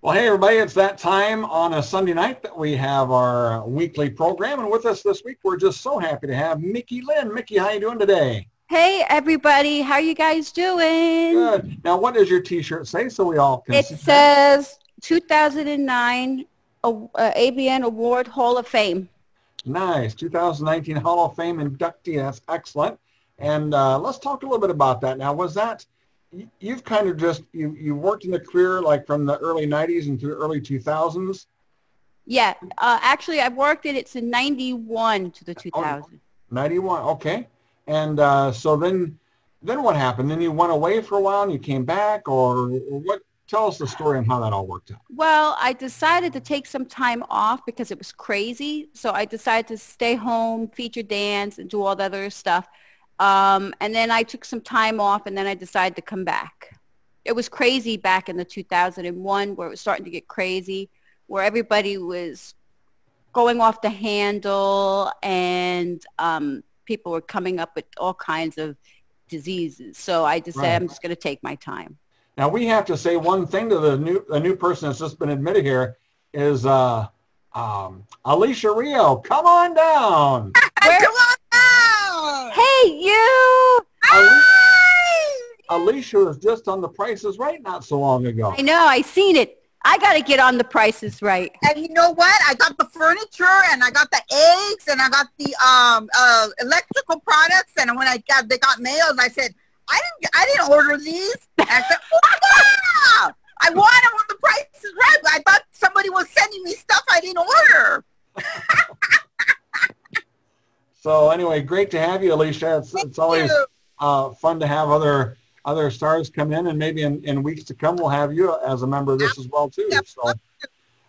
Well, hey, everybody, it's that time on a Sunday night that we have our weekly program. And with us this week, we're just so happy to have Micky Lynn. Micky, how you doing today? Hey, everybody. How you guys doing? Good. Now, what does your T-shirt say so we all can It says 2009 uh, AVN Award Hall of Fame. Nice. 2019 Hall of Fame inductee. That's excellent. And uh, let's talk a little bit about that. Now, was that, you've kind of just, you, you worked in the career like from the early 90s into early 2000s? Yeah, uh, actually, I've worked in it's in 91 to the 2000. 91, okay. And uh, so then, then what happened? Then you went away for a while and you came back or, or what? Tell us the story on how that all worked out. Well, I decided to take some time off because it was crazy. So I decided to stay home, feature dance, and do all the other stuff. Um, and then I took some time off, and then I decided to come back. It was crazy back in the 2001 where it was starting to get crazy, where everybody was going off the handle and um, people were coming up with all kinds of diseases. So I decided Right. I'm just going to take my time. Now we have to say one thing to the new the new person that's just been admitted here is uh, um, Alicia Rio. Come on down. Where- Come on down! Hey, you! Ali- Alicia was just on the prices right not so long ago. I know, I seen it. I got to get on the prices right. And you know what? I got the furniture and I got the eggs and I got the um uh electrical products and when I got they got mailed I said I didn't I didn't order these. And I said, oh yeah! I want them when the price is right. But I thought somebody was sending me stuff I didn't order. So anyway, great to have you, Alicia. It's, it's always uh, fun to have other other stars come in, and maybe in, in weeks to come we'll have you as a member of this as well too. So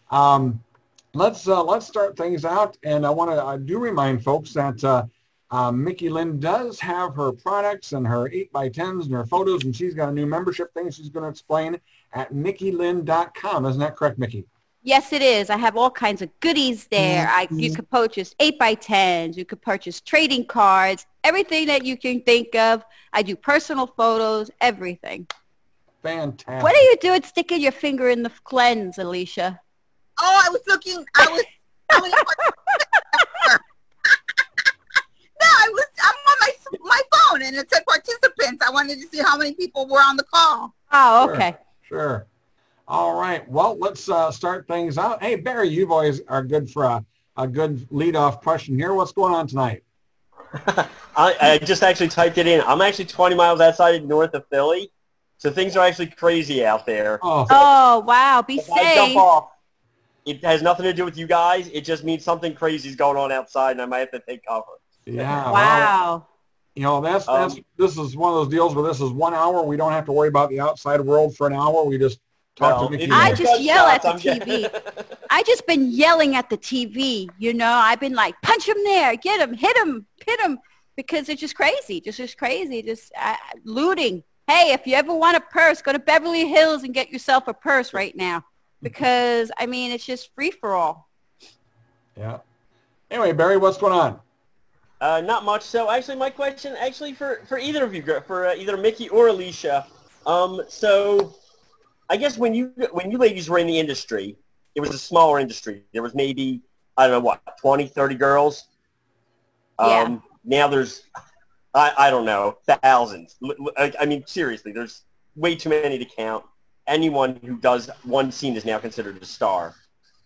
um, let's uh, let's start things out, and I want to I do remind folks that uh, uh, Micky Lynn does have her products and her eight by tens and her photos, and she's got a new membership thing she's going to explain at mickeylynn.com. Isn't that correct, Micky? Yes, it is. I have all kinds of goodies there. I, you mm-hmm. could purchase 8 by 10s You could purchase trading cards, everything that you can think of. I do personal photos, everything. Fantastic. What are you doing sticking your finger in the cleanse, Alicia? Oh, I was looking. I was. I was no, I was. I'm on my my phone, and it said participants. I wanted to see how many people were on the call. Oh, Sure. okay. Sure. All right. Well, let's uh, start things out. Hey, Barry, you boys are good for a, a good lead-off question here. What's going on tonight? I, I just actually typed it in. I'm actually 20 miles outside of north of Philly, so things are actually crazy out there. Oh, Oh, wow. Be If I jump off, it has nothing to do with you guys. It just means something crazy is going on outside, and I might have to take cover. yeah. well, Wow. you know, that's, that's, Um, this is one of those deals where this is one hour. We don't have to worry about the outside world for an hour. We just talk Well, to Micky. I just got yell at the I'm TV. I just been yelling at the TV. You know, I've been like, punch him there, get him, hit him, hit him, because it's just crazy, just just crazy, just uh, looting. Hey, if you ever want a purse, go to Beverly Hills and get yourself a purse right now, because I mean, it's just free for all. Yeah. Anyway, Barry, what's going on? Uh, not much. So actually, my question, actually, for for either of you, for uh, either Mickey or Alicia. Um, so I guess when you when you ladies were in the industry, it was a smaller industry. There was maybe I don't know what 20, 30 girls. Yeah. Um, now there's I, I don't know thousands. I mean, seriously, there's way too many to count. Anyone who does one scene is now considered a star.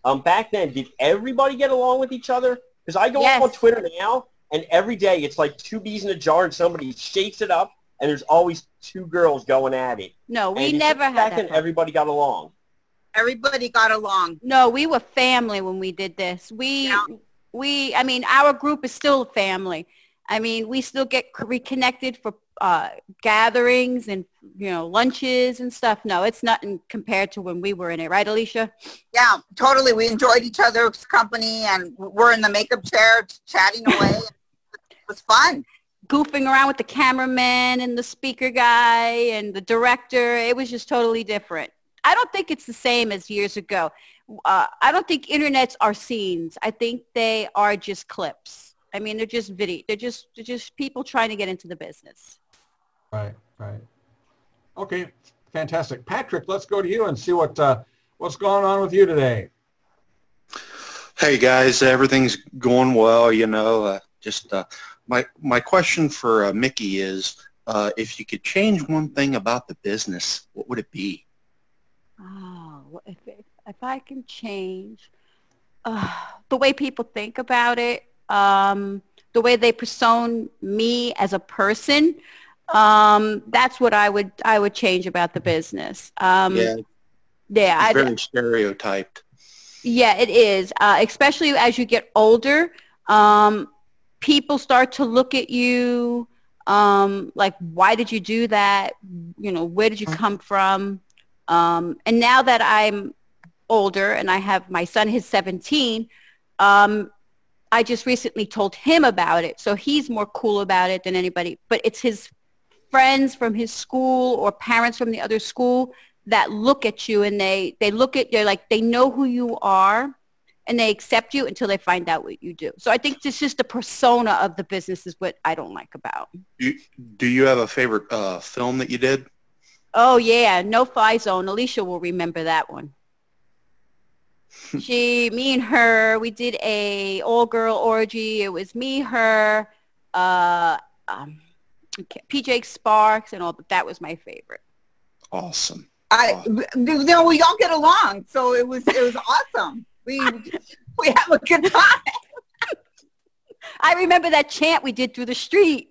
Um, back then, did everybody get along with each other? Because I go Yes. on Twitter now, and every day it's like two bees in a jar, and somebody shakes it up, and there's always two girls going at it. No, we And never had back that. then. Everybody got along. Everybody got along. No, we were family when we did this. We, Yeah. we, I mean, our group is still a family. I mean, we still get reconnected for uh, gatherings and, you know, lunches and stuff. No, it's nothing compared to when we were in it. Right, Alicia? Yeah, totally. We enjoyed each other's company, and we're in the makeup chair chatting away. it was fun. Goofing around with the cameraman and the speaker guy and the director. It was just totally different. I don't think it's the same as years ago. Uh, I don't think internets are scenes. I think they are just clips. I mean, they're just video. They're just they're just people trying to get into the business. Right, right. Okay, fantastic. Patrick, let's go to you and see what uh, what's going on with you today? Hey guys, everything's going well. You know, uh, just uh, my my question for uh, Micky is, uh, if you could change one thing about the business, what would it be? Oh, if if, if I can change uh, the way people think about it, um, the way they persona me as a person, um, that's what I would I would change about the business. Um, yeah, yeah, it's very stereotyped. Yeah, it is. Uh, especially as you get older, um, people start to look at you um, like, why did you do that? You know, where did you mm-hmm. come from? Um, and now that I'm older and I have my son, he's 17, um, I just recently told him about it. So he's more cool about it than anybody. But it's his friends from his school or parents from the other school that look at you and they, they look at, they're like, they know who you are and they accept you until they find out what you do. So I think it's just the persona of the business is what I don't like about. You, do you have a favorite uh, film that you did? Oh yeah, No Fly Zone. Alicia will remember that one. she, me and her, we did a all-girl orgy. It was me, her, uh, um, PJ Sparks, and all. But that was my favorite. Awesome. I, you know, we all get along, so it was it was awesome. We we have a good time. I remember that chant we did through the street.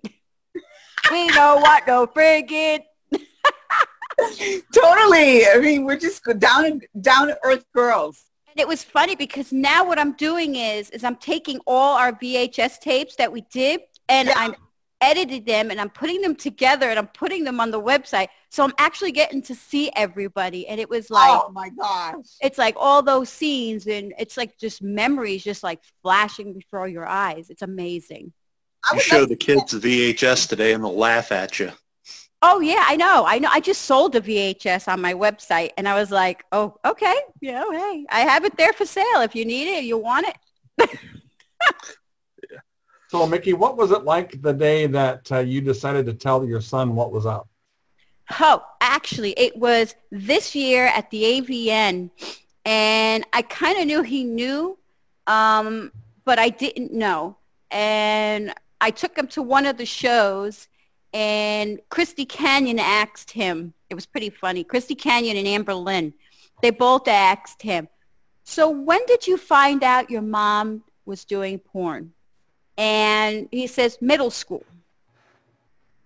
we know what no friggin'. totally. I mean, we're just down down to earth girls. And it was funny because now what I'm doing is is I'm taking all our VHS tapes that we did and yeah. I'm edited them and I'm putting them together and I'm putting them on the website. So I'm actually getting to see everybody. And it was like, oh my gosh. It's like all those scenes and it's like just memories just like flashing before your eyes. It's amazing. You show like the kids the VHS today and they'll laugh at you. Oh yeah, I know. I know. I just sold a VHS on my website and I was like, oh, okay. You know, hey, I have it there for sale. If you need it, you want it. So, Micky, what was it like the day that uh, you decided to tell your son what was up? Oh, actually, it was this year at the AVN, and I kind of knew he knew, um, but I didn't know. And I took him to one of the shows, and Christy Canyon asked him. It was pretty funny. Christy Canyon and Amber Lynn, they both asked him, so when did you find out your mom was doing porn? And he says middle school.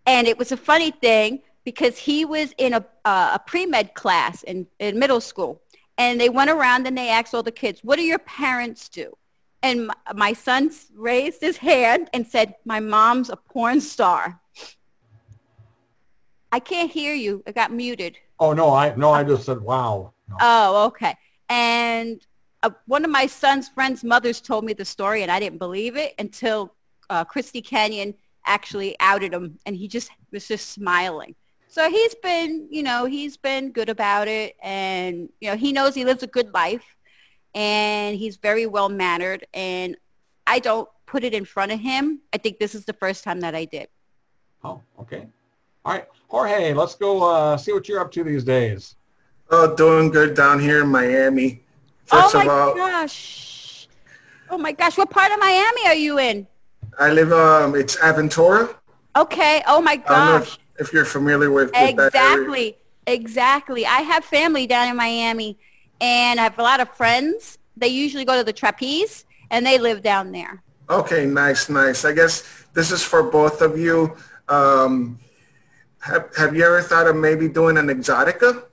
And it was a funny thing because he was in a, uh, a pre-med class in, in middle school. And they went around and they asked all the kids, what do your parents do? And my, my son raised his hand and said, my mom's a porn star. I can't hear you. It got muted. Oh, no, I, no, I just said, wow. No. Oh, okay. And uh, one of my son's friends' mothers told me the story, and I didn't believe it until uh, Christy Canyon actually outed him, and he just was just smiling. So he's been, you know, he's been good about it, and you know, he knows he lives a good life, and he's very well mannered, and I don't put it in front of him. I think this is the first time that I did. Oh, okay. All right, Jorge, let's go uh, see what you're up to these days. Oh, doing good down here in Miami. First oh my all, gosh. Oh my gosh. What part of Miami are you in? I live, um, it's Aventura. Okay. Oh my gosh. If, if, you're familiar with, with Exactly. Exactly. I have family down in Miami and I have a lot of friends. They usually go to the trapeze and they live down there. Okay. Nice. Nice. I guess this is for both of you. Um, have, have you ever thought of maybe doing an exotica?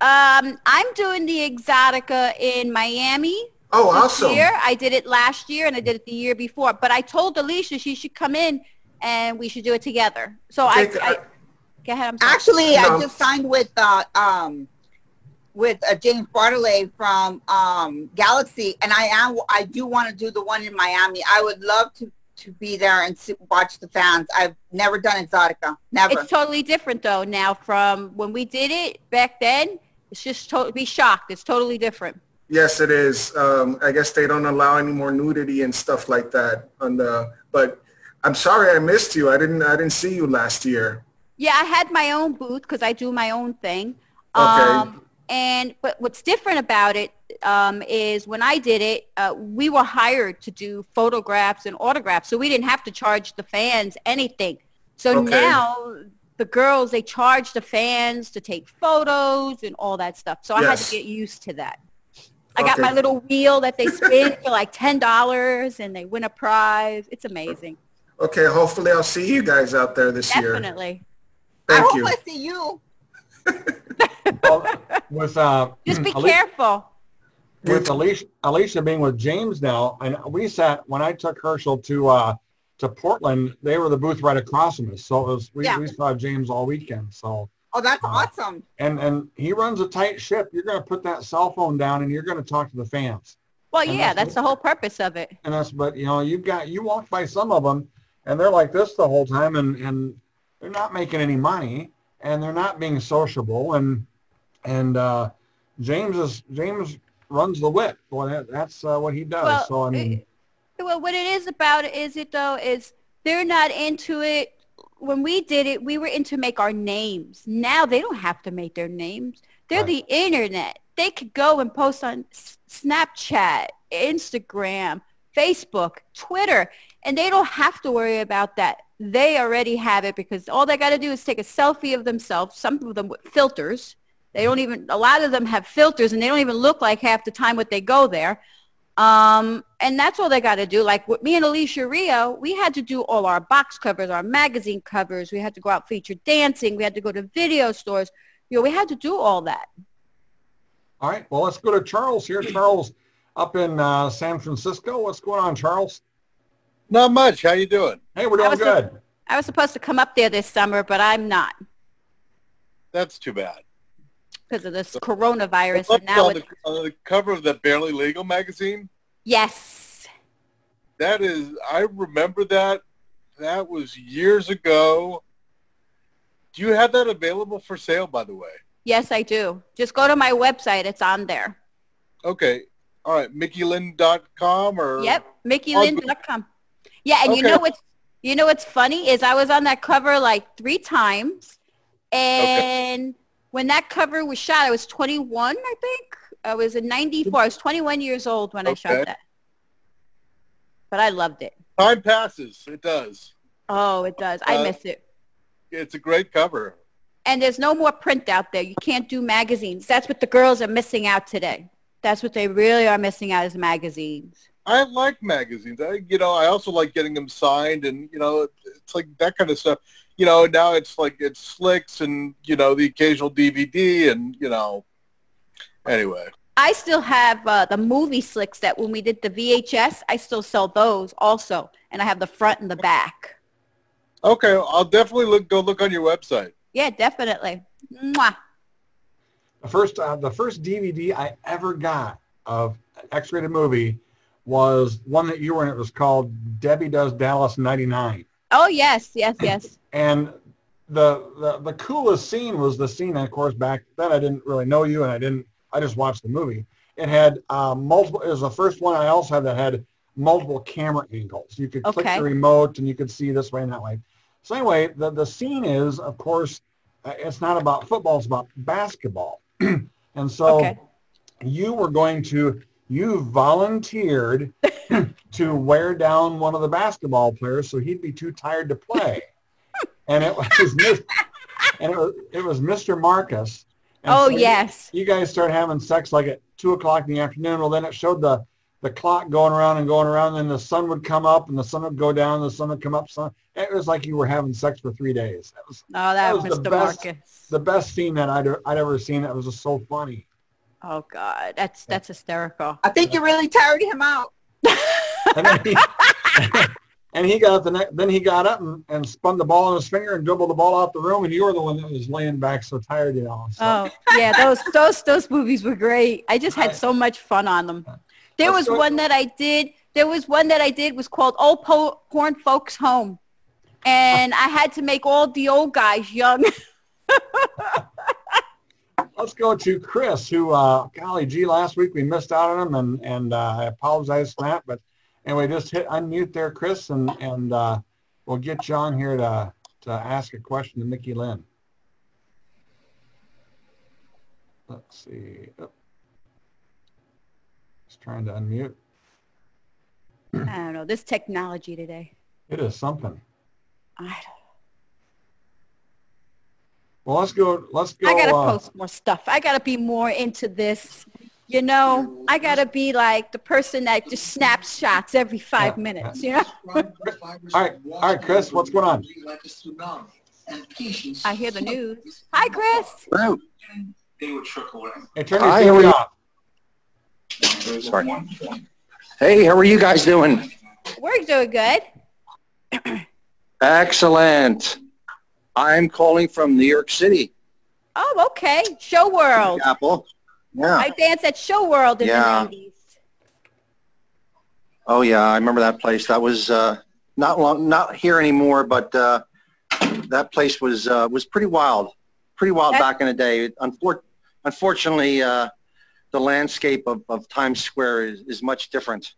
Um, I'm doing the Exotica in Miami. Oh, awesome. Year. I did it last year and I did it the year before. But I told Alicia she should come in and we should do it together. So okay, I, I, go ahead. Actually, no. I just signed with uh, um, with uh, James Bartolet from um, Galaxy, and I am I do want to do the one in Miami. I would love to to be there and sit, watch the fans. I've never done Exotica, never. It's totally different though now from when we did it back then. It's just to- be shocked. It's totally different. Yes, it is. Um, I guess they don't allow any more nudity and stuff like that on the. But I'm sorry I missed you. I didn't. I didn't see you last year. Yeah, I had my own booth because I do my own thing. Okay. Um, And but what's different about it um, is when I did it, uh, we were hired to do photographs and autographs, so we didn't have to charge the fans anything. So Okay. now the girls they charge the fans to take photos and all that stuff. So I had to get used to that. I got Okay. my little wheel that they spin for like ten dollars, and they win a prize. It's amazing. Okay, hopefully I'll see you guys out there this year. Definitely. Thank hope you. I see you. Well, with uh, Just be Ali- careful. with Alicia, Alicia being with James now, and we sat when I took Herschel to uh, to Portland. They were the booth right across from us, so it was we, Yeah. we saw James all weekend. So Oh, that's Uh, awesome. and and he runs a tight ship. You're going to put that cell phone down and you're going to talk to the fans. Well, And yeah, that's- that's the whole purpose of it. And that's but you know you've got you walk by some of them and they're like this the whole time and and they're not making any money and they're not being sociable and and uh, James is James runs the whip. Well, that, that's uh, what he does. Well, so I mean. it- well, what it is about is it though is they're not into it. When we did it, we were into make our names. Now they don't have to make their names. They're Right. the internet. They could go and post on Snapchat, Instagram, Facebook, Twitter, and they don't have to worry about that. They already have it because all they got to do is take a selfie of themselves. Some of them with filters. They mm-hmm. don't even. A lot of them have filters, and they don't even look like half the time what they go there. Um, and that's all they got to do. Like with me and Alicia Rio, we had to do all our box covers, our magazine covers. We had to go out feature dancing. We had to go to video stores. You know, we had to do all that. All right. Well, let's go to Charles here. Charles up in uh, San Francisco. What's going on, Charles? Not much. How you doing? Hey, we're doing was good. I was supposed to come up there this summer, but I'm not That's too bad. Because of this coronavirus. And now, on, the, on the cover of the Barely Legal magazine, yes, that is, I remember that. That was years ago. Do you have that available for sale, by the way? yes, I do. Just go to my website. It's on there. Okay. All right. MickeyLynn.com or? Yep, MickeyLynn.com. Yeah, and you know what's you know what's funny is I was on that cover like three times, and when that cover was shot, I was 21, I think. I was in '94. I was 21 years old when I shot that, but I loved it. Time passes. It does. Oh, it does. I Uh, miss it. It's a great cover. And there's no more print out there. You can't do magazines. That's what the girls are missing out today. That's what they really are missing out is magazines. I like magazines. I, you know, I also like getting them signed, and you know, it's like that kind of stuff. You know, now it's like it's slicks and you know the occasional DVD, and you know, anyway. I still have uh, the movie slicks that when we did the VHS, I still sell those also. And I have the front and the back. Okay, I'll definitely look. Go look on your website. Yeah, definitely. Mwah. The first uh, the first DVD I ever got of an X-rated movie was one that you were in. It was called Debbie Does Dallas '99, Oh, yes, yes, yes. And the, the the coolest scene was the scene. Of course, back then I didn't really know you, and I didn't. I just watched the movie. It had uh, multiple. It was the first one I also had that had multiple camera angles. You could click the remote, and you could see this way and that way. So anyway, the the scene is, of course, uh, it's not about football. It's about basketball, and so Okay. you were going to you volunteered to wear down one of the basketball players so he'd be too tired to play and it was and it was, it was mr marcus And Oh, so yes. you, guys start having sex like at two o'clock in the afternoon well then it showed the the clock going around and going around and the sun would come up and the sun would go down the sun would come up sun it was like you were having sex for three days that was Oh, that, was was the Mr. best- Marcus. the best scene that i'd, I'd ever seen that was just so funny Oh, God. That's that's hysterical. I think you really tired him out. and he, got up the next, then he got up and, and spun the ball on his finger and dribbled the ball out the room and you were the one that was laying back so tired you know so. Oh, yeah, those those those movies were great. I just had so much fun on them. There was one that I did. There was one that I did was called Old po- Porn Folks Home, and I had to make all the old guys young. let's go to chris who uh golly gee last week we missed out on him and and uh, i apologize for that but anyway just hit unmute there chris and and uh we'll get john here to to ask a question to micky lynn let's see. Oh. Just trying to unmute. I don't know. This technology today. It is something. I, don't- know. Well, let's go. Let's go. I gotta uh, post more stuff. I gotta be more into this. You know, I gotta be like the person that just snaps shots every five minutes. You know, All right, all right, Chris, what's going on? I hear the news. Hi, Chris. Hello. Hey, turn your Hi, how are TV off. Sorry. Hey, how are you guys doing? We're doing good. Excellent. I'm calling from New York City. Oh, okay. Show World. Apple. Yeah. I danced at Show World in Yeah. the 90s. Oh yeah, I remember that place. That was uh, not long, not here anymore, but uh, that place was uh, was pretty wild, pretty wild That- back in the day. Unfor- unfortunately, uh, the landscape of, of Times Square is, is much different.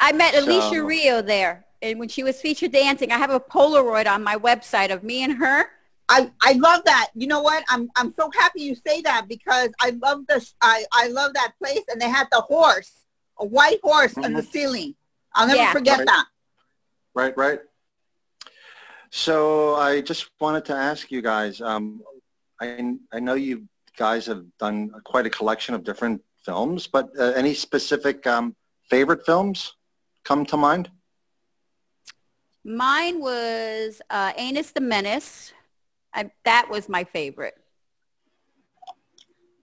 I met Alicia Rio there. And when she was featured dancing, I have a Polaroid on my website of me and her. I, I love that. You know what? I'm I'm so happy you say that because I love this. I, I love that place, and they had the horse, a white horse on the ceiling. I'll never Yeah. forget Right. that. Right, right. So I just wanted to ask you guys. Um, I I know you guys have done quite a collection of different films, but uh, any specific um, favorite films come to mind? Mine was uh, Anus the Menace. I, that was my favorite.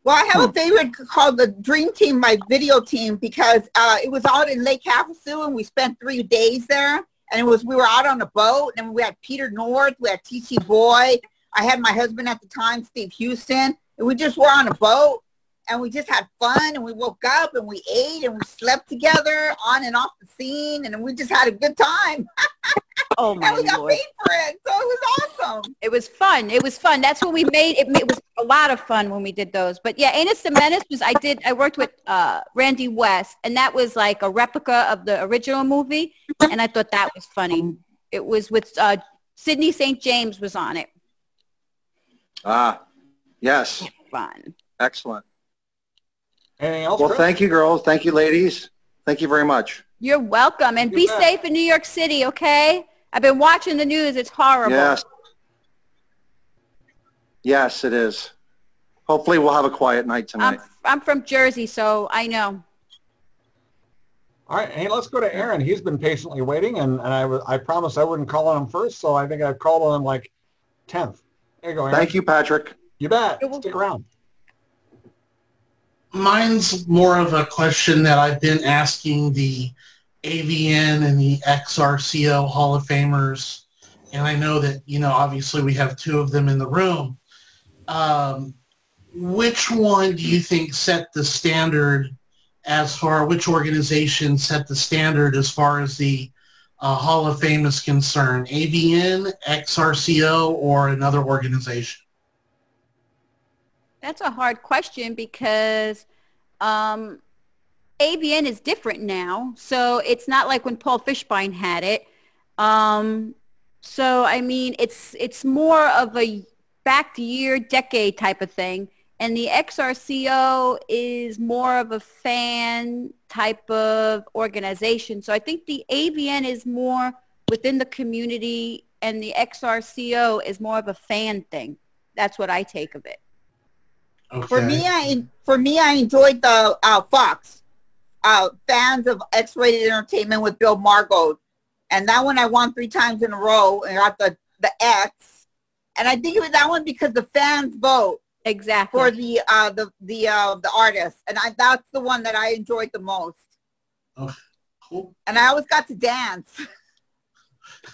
Well, I have a favorite called the Dream Team, my video team, because uh, it was out in Lake Havasu, and we spent three days there. And it was we were out on a boat, and we had Peter North, we had T.C. Boy, I had my husband at the time, Steve Houston, and we just were on a boat, and we just had fun, and we woke up, and we ate, and we slept together on and off the scene, and we just had a good time, Oh my and we got lord! paid for it, so it was awesome. It was fun. It was fun. That's when we made it. It was a lot of fun when we did those. But yeah, Anus the Menace was. I did. I worked with uh, Randy West, and that was like a replica of the original movie, and I thought that was funny. It was with uh, Sidney St. James was on it. Ah, yes. Fun. Excellent. Anything else? Well, Chris? thank you, girls. Thank you, ladies. Thank you very much. You're welcome, and You be bet. safe in New York City. Okay. I've been watching the news. It's horrible. Yes. Yes, it is. Hopefully we'll have a quiet night I'm tonight. I'm from Jersey, so I know. All right, hey, let's go to Aaron. He's been patiently waiting, and, and I, wa- I promised I wouldn't call on him first, so I think I've called on him like 10th. There you go, Aaron. Thank you, Patrick. You bet. You're Stick around. Mine's more of a question that I've been asking the AVN and the XRCO Hall of Famers, and I know that you know obviously we have two of them in the room. Um, which one do you think set the standard as far which organization set the standard as far as the uh, Hall of Fame is concerned? AVN, XRCO, or another organization? That's a hard question because um, AVN is different now. So it's not like when Paul Fishbein had it. Um, so I mean, it's it's more of a back year, decade type of thing. And the XRCO is more of a fan type of organization. So I think the AVN is more within the community and the XRCO is more of a fan thing. That's what I take of it. Okay. For me, I for me, I enjoyed the uh, Fox uh, fans of X-rated entertainment with Bill Margold, and that one I won three times in a row and got the the X. And I think it was that one because the fans vote Exactly. for the uh, the the uh, the artist, and I, that's the one that I enjoyed the most. Cool. And I always got to dance.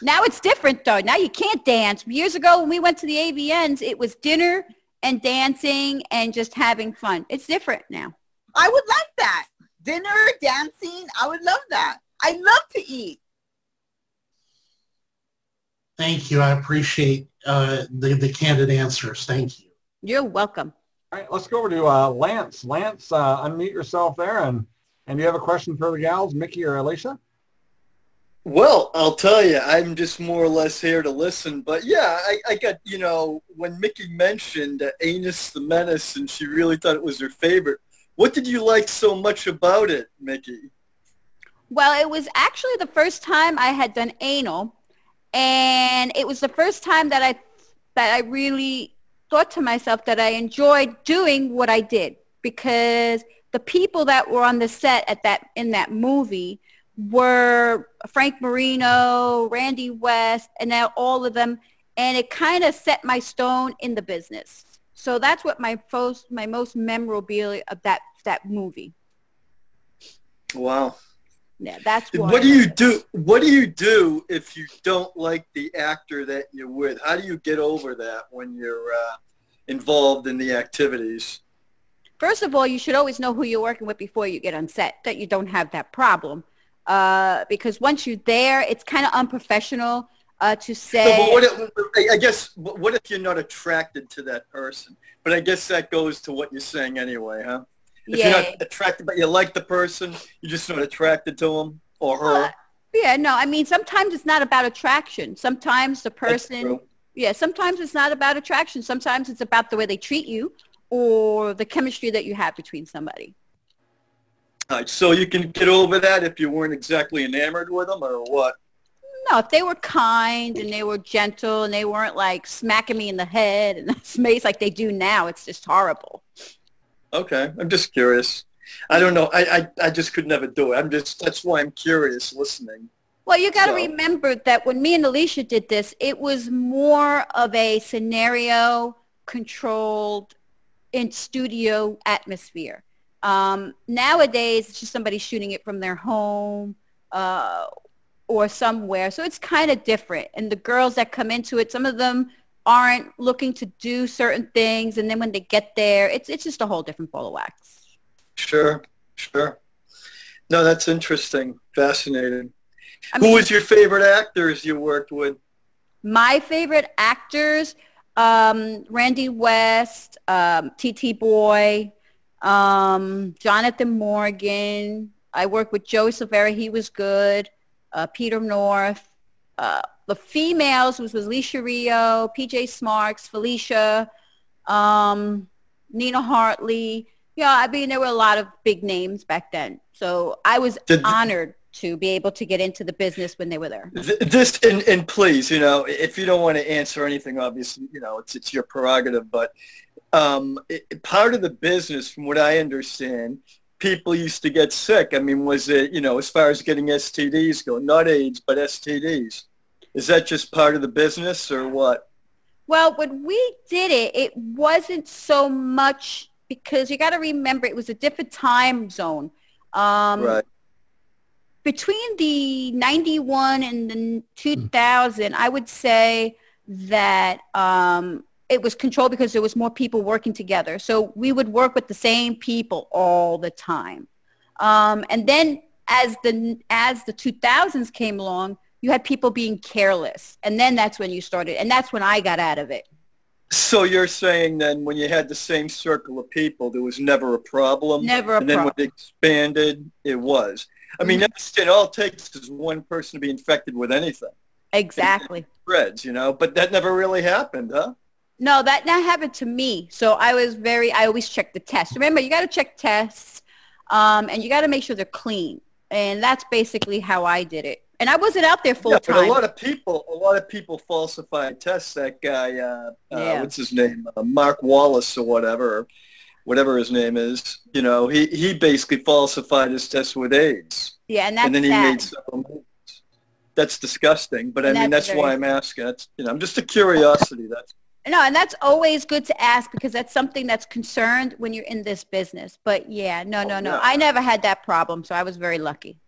Now it's different though. Now you can't dance. Years ago when we went to the AVNs, it was dinner and dancing and just having fun. It's different now. I would like that dinner, dancing. I would love that. I love to eat. Thank you. I appreciate uh, the, the candid answers. Thank you. You're welcome. All right, let's go over to uh, Lance. Lance, uh, unmute yourself there, and and do you have a question for the gals, Micky or Alicia? Well, I'll tell you, I'm just more or less here to listen. But yeah, I, I got, you know, when Micky mentioned uh, Anus the Menace and she really thought it was her favorite, what did you like so much about it, Micky? Well, it was actually the first time I had done anal, and it was the first time that I that I really thought to myself that I enjoyed doing what I did because the people that were on the set at that in that movie were Frank Marino, Randy West, and now all of them, and it kind of set my stone in the business. So that's what my most my most memorabilia of that that movie. Wow. Yeah, that's what do you do? What do you do if you don't like the actor that you're with? How do you get over that when you're uh, involved in the activities? First of all, you should always know who you're working with before you get on set, that you don't have that problem. Uh, because once you're there, it's kind of unprofessional uh, to say. So, but what if, I guess, what if you're not attracted to that person? But I guess that goes to what you're saying anyway, huh? If yeah. you're not attracted, but you like the person, you're just not attracted to him or her. Uh, yeah, no, I mean, sometimes it's not about attraction. Sometimes the person, yeah, sometimes it's not about attraction. Sometimes it's about the way they treat you or the chemistry that you have between somebody. So you can get over that if you weren't exactly enamored with them or what? No, if they were kind and they were gentle and they weren't like smacking me in the head and face like they do now, it's just horrible. Okay, I'm just curious. I don't know. I, I, I just could never do it. I'm just, that's why I'm curious listening. Well, you got to so. remember that when me and Alicia did this, it was more of a scenario controlled in studio atmosphere. Um, nowadays, it's just somebody shooting it from their home uh, or somewhere. So it's kind of different. And the girls that come into it, some of them aren't looking to do certain things. And then when they get there, it's, it's just a whole different ball of wax. Sure, sure. No, that's interesting. Fascinating. I Who was your favorite actors you worked with? My favorite actors, um, Randy West, um, T.T. Boy, um, Jonathan Morgan. I worked with Joey Silvera. He was good. Uh, Peter North. Uh, the females was, was Alicia Rio, PJ Sparks, Felicia, um, Nina Hartley. Yeah, I mean, there were a lot of big names back then. So I was Did, honored to be able to get into the business when they were there. This and, and please, you know, if you don't want to answer anything, obviously, you know, it's it's your prerogative. But um, it, part of the business, from what I understand, people used to get sick. I mean, was it you know, as far as getting STDs go, not AIDS, but STDs? Is that just part of the business or what? Well, when we did it, it wasn't so much because you got to remember it was a different time zone. Um, right between the 91 and the 2000, I would say that um, it was controlled because there was more people working together. So we would work with the same people all the time. Um, and then as the, as the 2000s came along, you had people being careless. And then that's when you started. And that's when I got out of it. So you're saying then when you had the same circle of people, there was never a problem? Never a and problem. And then when it expanded, it was. I mean, mm-hmm. it all takes is one person to be infected with anything. Exactly. Spreads, you know, but that never really happened, huh? No, that not happened to me. So I was very, I always check the tests. Remember, you got to check tests um, and you got to make sure they're clean. And that's basically how I did it. And I wasn't out there full yeah, time. But a lot of people, a lot of people falsify tests. That guy, uh, uh, yeah. what's his name, uh, Marc Wallice or whatever whatever his name is, you know, he, he basically falsified his test with AIDS. Yeah, and that's And then he sad. made several That's disgusting. But I mean, that's, that's why I'm asking. That's, you know, I'm just a curiosity. That's no, and that's always good to ask because that's something that's concerned when you're in this business. But yeah, no, oh, no, no. I never had that problem, so I was very lucky.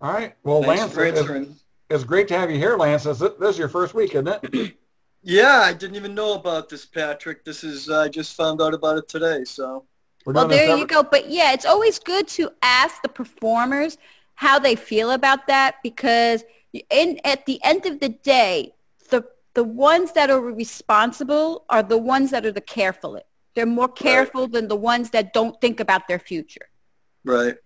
All right. Well, Lance, it's, it's, great to have you here, Lance. This, this is your first week, isn't it? Yeah, I didn't even know about this, Patrick. This is I just found out about it today. So. well, there you go. But yeah, it's always good to ask the performers how they feel about that because in at the end of the day, the the ones that are responsible are the ones that are the careful. They're more careful right. than the ones that don't think about their future. Right.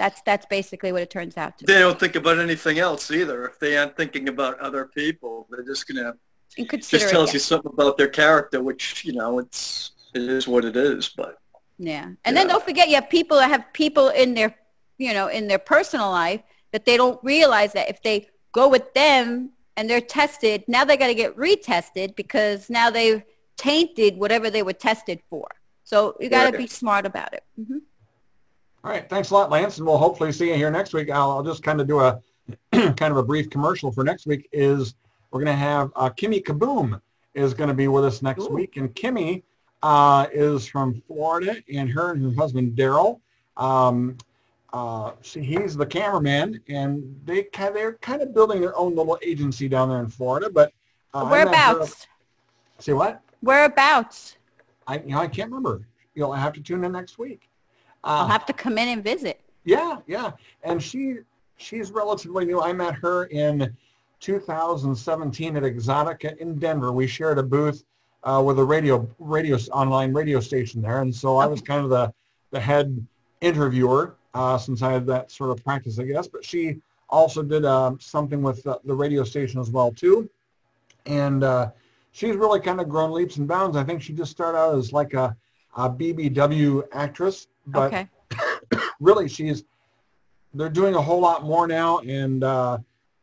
That's that's basically what it turns out to. Be. They don't think about anything else either. If they aren't thinking about other people, they're just gonna just tells it, you something about their character, which you know it's it is what it is. But yeah. And then don't forget, you have people that have people in their, you know, in their personal life that they don't realize that if they go with them and they're tested, now they got to get retested because now they've tainted whatever they were tested for. So you got to Right. be smart about it. hmm All right, thanks a lot, Lance, and we'll hopefully see you here next week. I'll, I'll just kind of do a kind of a brief commercial for next week. Is we're going to have uh, Kimmy Kaboom is going to be with us next Ooh. week, and Kimmy uh, is from Florida, and her and her husband Daryl. Um, uh, see, he's the cameraman, and they kind they're kind of building their own little agency down there in Florida. But uh, I'm sure- Whereabouts? See what? Whereabouts? I you know I can't remember. You'll have to tune in next week. I'll Uh, have to come in and visit. yeah, yeah. And she she's relatively new. I met her in 2017 at Exotica in Denver. We shared a booth uh, with a radio radio online radio station there, and so I was kind of the the head interviewer uh, since I had that sort of practice, I guess. But she also did um, something with the, the radio station as well too, and uh, she's really kind of grown leaps and bounds. I think she just started out as like a, a BBW actress, but okay. really she's they're doing a whole lot more now and uh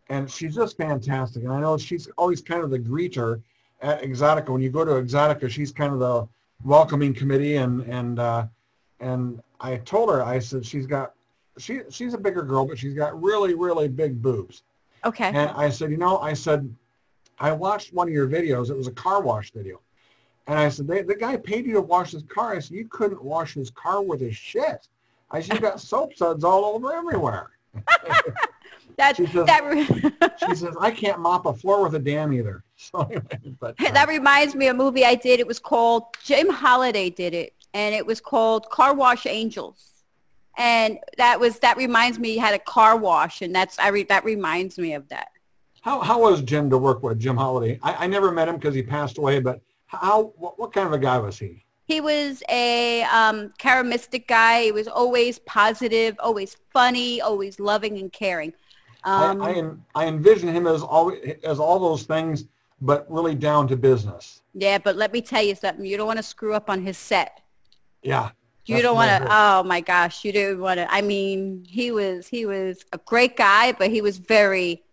and she's just fantastic and i know she's always kind of the greeter at exotica when you go to exotica she's kind of the welcoming committee and and uh and i told her i said she's got she she's a bigger girl but she's got really really big boobs Okay. and I said, you know, I said, I watched one of your videos. It was a car wash video. And I said, the guy paid you to wash his car. I said, you couldn't wash his car with his shit. I said, you got soap suds all over everywhere. That She says- that She says, I can't mop a floor with a dam either. So anyway, but uh, that reminds me of a movie I did. It was called Jim Holiday did it, and it was called Car Wash Angels. And that was that reminds me. He had a car wash, and that's I re, that reminds me of that. how, how was Jim to work with, Jim Holiday? I, I never met him because he passed away, but how, what, what kind of a guy was he? He was a um, charismatic guy. He was always positive, always funny, always loving and caring. Um, I, I, I envision him as all, as all those things, but really down to business. yeah, but let me tell you something. You don't want to screw up on his set. Yeah. You don't want to. Oh my gosh, you didn't want to. I mean, he was he was a great guy, but he was very,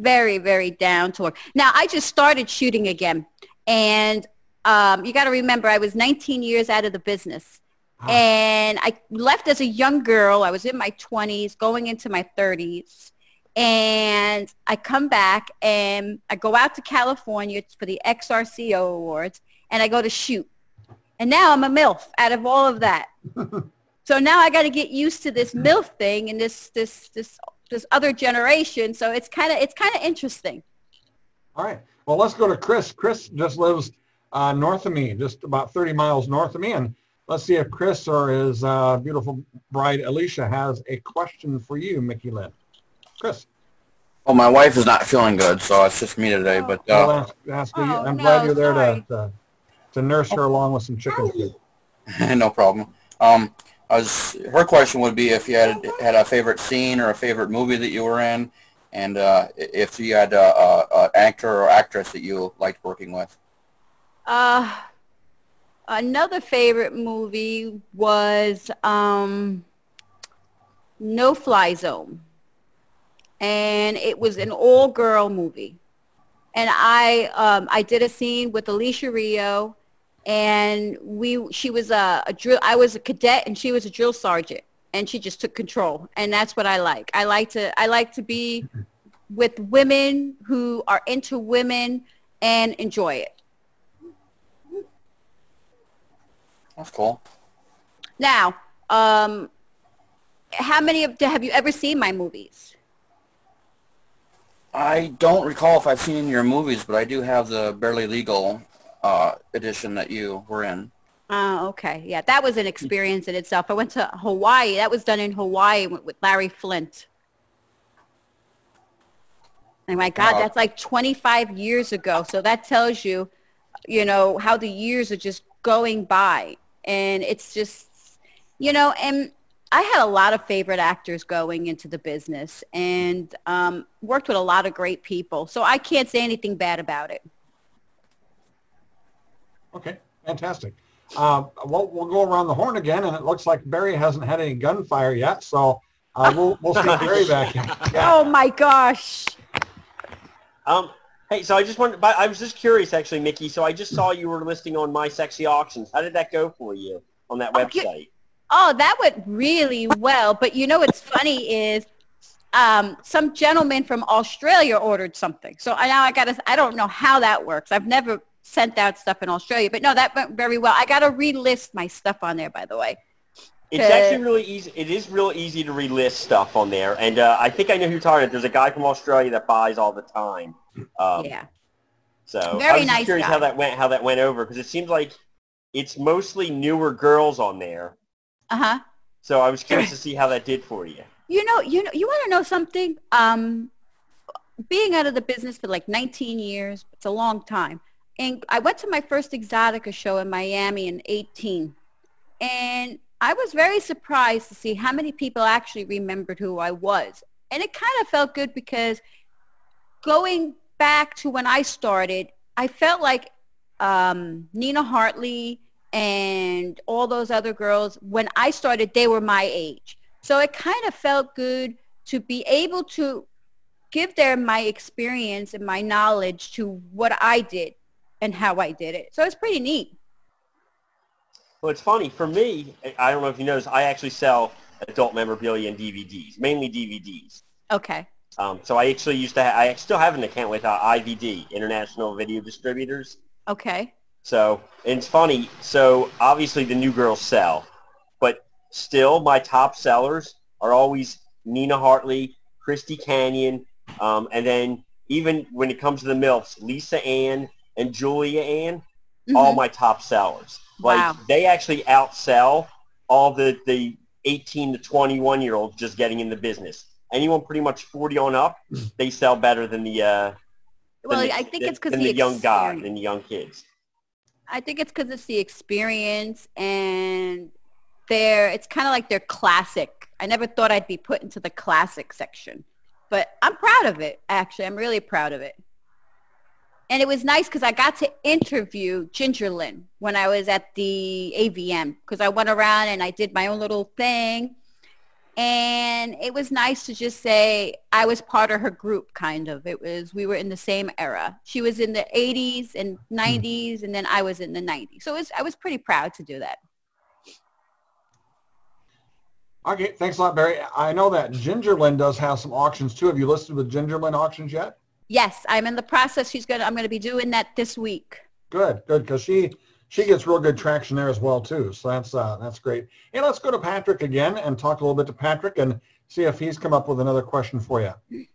very, very down to earth. Now I just started shooting again, and um, you got to remember I was 19 years out of the business, Wow. and I left as a young girl. I was in my 20s, going into my 30s. And I come back and I go out to California for the XRCO Awards and I go to shoot. And now I'm a MILF out of all of that. so now I got to get used to this MILF thing and this this this this other generation. So it's kind of it's kind of interesting. All right. Well, let's go to Chris. Chris just lives uh, north of me, just about 30 miles north of me. And let's see if Chris or his uh, beautiful bride, Alicia, has a question for you, Micky Lynn. Chris. Well, my wife is not feeling good, so it's just me today. But I'll uh, ask, ask you. Oh, I'm no, glad you're there to, to, to nurse her along with some chicken soup. no problem. Um, I was her question would be if you had had a favorite scene or a favorite movie that you were in, and uh, if you had a, a, a actor or actress that you liked working with. Uh, another favorite movie was um, No Fly Zone. And it was an all-girl movie. And I, um, I did a scene with Alicia Rio, and we, she was a, a drill, I was a cadet, and she was a drill sergeant, and she just took control. And that's what I like. I like to, I like to be with women who are into women and enjoy it. That's cool. Now, um, how many of have you ever seen my movies? I don't recall if I've seen your movies, but I do have the Barely Legal uh, edition that you were in. Oh, okay. Yeah, that was an experience in itself. I went to Hawaii. That was done in Hawaii with, Larry Flynt. And my God, Wow. that's like 25 years ago. So that tells you, you know, how the years are just going by. And it's just, you know, and I had a lot of favorite actors going into the business and um, worked with a lot of great people. So I can't say anything bad about it. Okay, fantastic. Uh, we'll, we'll go around the horn again, and it looks like Barry hasn't had any gunfire yet, so uh, we'll, we'll see Barry back in. Yeah. Oh my gosh. Um, hey, so I just wanted, I was just curious actually, Micky. So I just saw you were listing on My Sexy Auctions. How did that go for you on that website? Oh, that went really well. But you know what's funny is um, some gentleman from Australia ordered something. So I, now I got to, I don't know how that works. I've never sent out stuff in Australia, but no, that went very well. I got to relist my stuff on there, by the way. It's actually really easy. It is real easy to relist stuff on there, and uh, I think I know who you're talking about. There's a guy from Australia that buys all the time. Um, yeah. So Very I was nice curious guy. how that went. How that went over because it seems like it's mostly newer girls on there. Uh-huh. So I was curious to see how that did for you. You know, you know, you want to know something? Um, being out of the business for like 19 years, it's a long time. And I went to my first Exotica show in Miami in 18. And I was very surprised to see how many people actually remembered who I was. And it kind of felt good because going back to when I started, I felt like um, Nina Hartley and all those other girls, when I started, they were my age. So it kind of felt good to be able to give them my experience and my knowledge to what I did and how I did it. So it's pretty neat. Well, it's funny for me. I don't know if you noticed. I actually sell adult memorabilia and DVDs, mainly DVDs. Okay. Um, so I actually used to. Ha- I still have an account with uh, IVD, International Video Distributors. Okay. So and it's funny. So obviously the new girls sell, but still my top sellers are always Nina Hartley, Christy Canyon, um, and then even when it comes to the MILFs, Lisa Ann and Julia Ann, all Mhm. my top sellers. Like Wow. they actually outsell all the, the 18 to 21 year olds just getting in the business. Anyone pretty much 40 on up, they sell better than the uh, Well, than the- I think it's 'cause than the the young guy and the young kids. I think it's because it's the experience and they're, it's kind of like they're classic. I never thought I'd be put into the classic section, but I'm proud of it. Actually, I'm really proud of it. And it was nice because I got to interview Ginger Lynn when I was at the AVN because I went around and I did my own little thing. And it was nice to just say I was part of her group, kind of. It was, we were in the same era. She was in the 80s and hmm. 90s, and then I was in the 90s. So it was, I was pretty proud to do that. Okay, thanks a lot, Barry. I know that Ginger Lynn does have some auctions too. Have you listed with Ginger Lynn auctions yet? Yes, I'm in the process. She's gonna, I'm to be doing that this week. Good, good, because she she gets real good traction there as well too. So that's uh, that's great. Hey, let's go to Patrick again and talk a little bit to Patrick and see if he's come up with another question for you.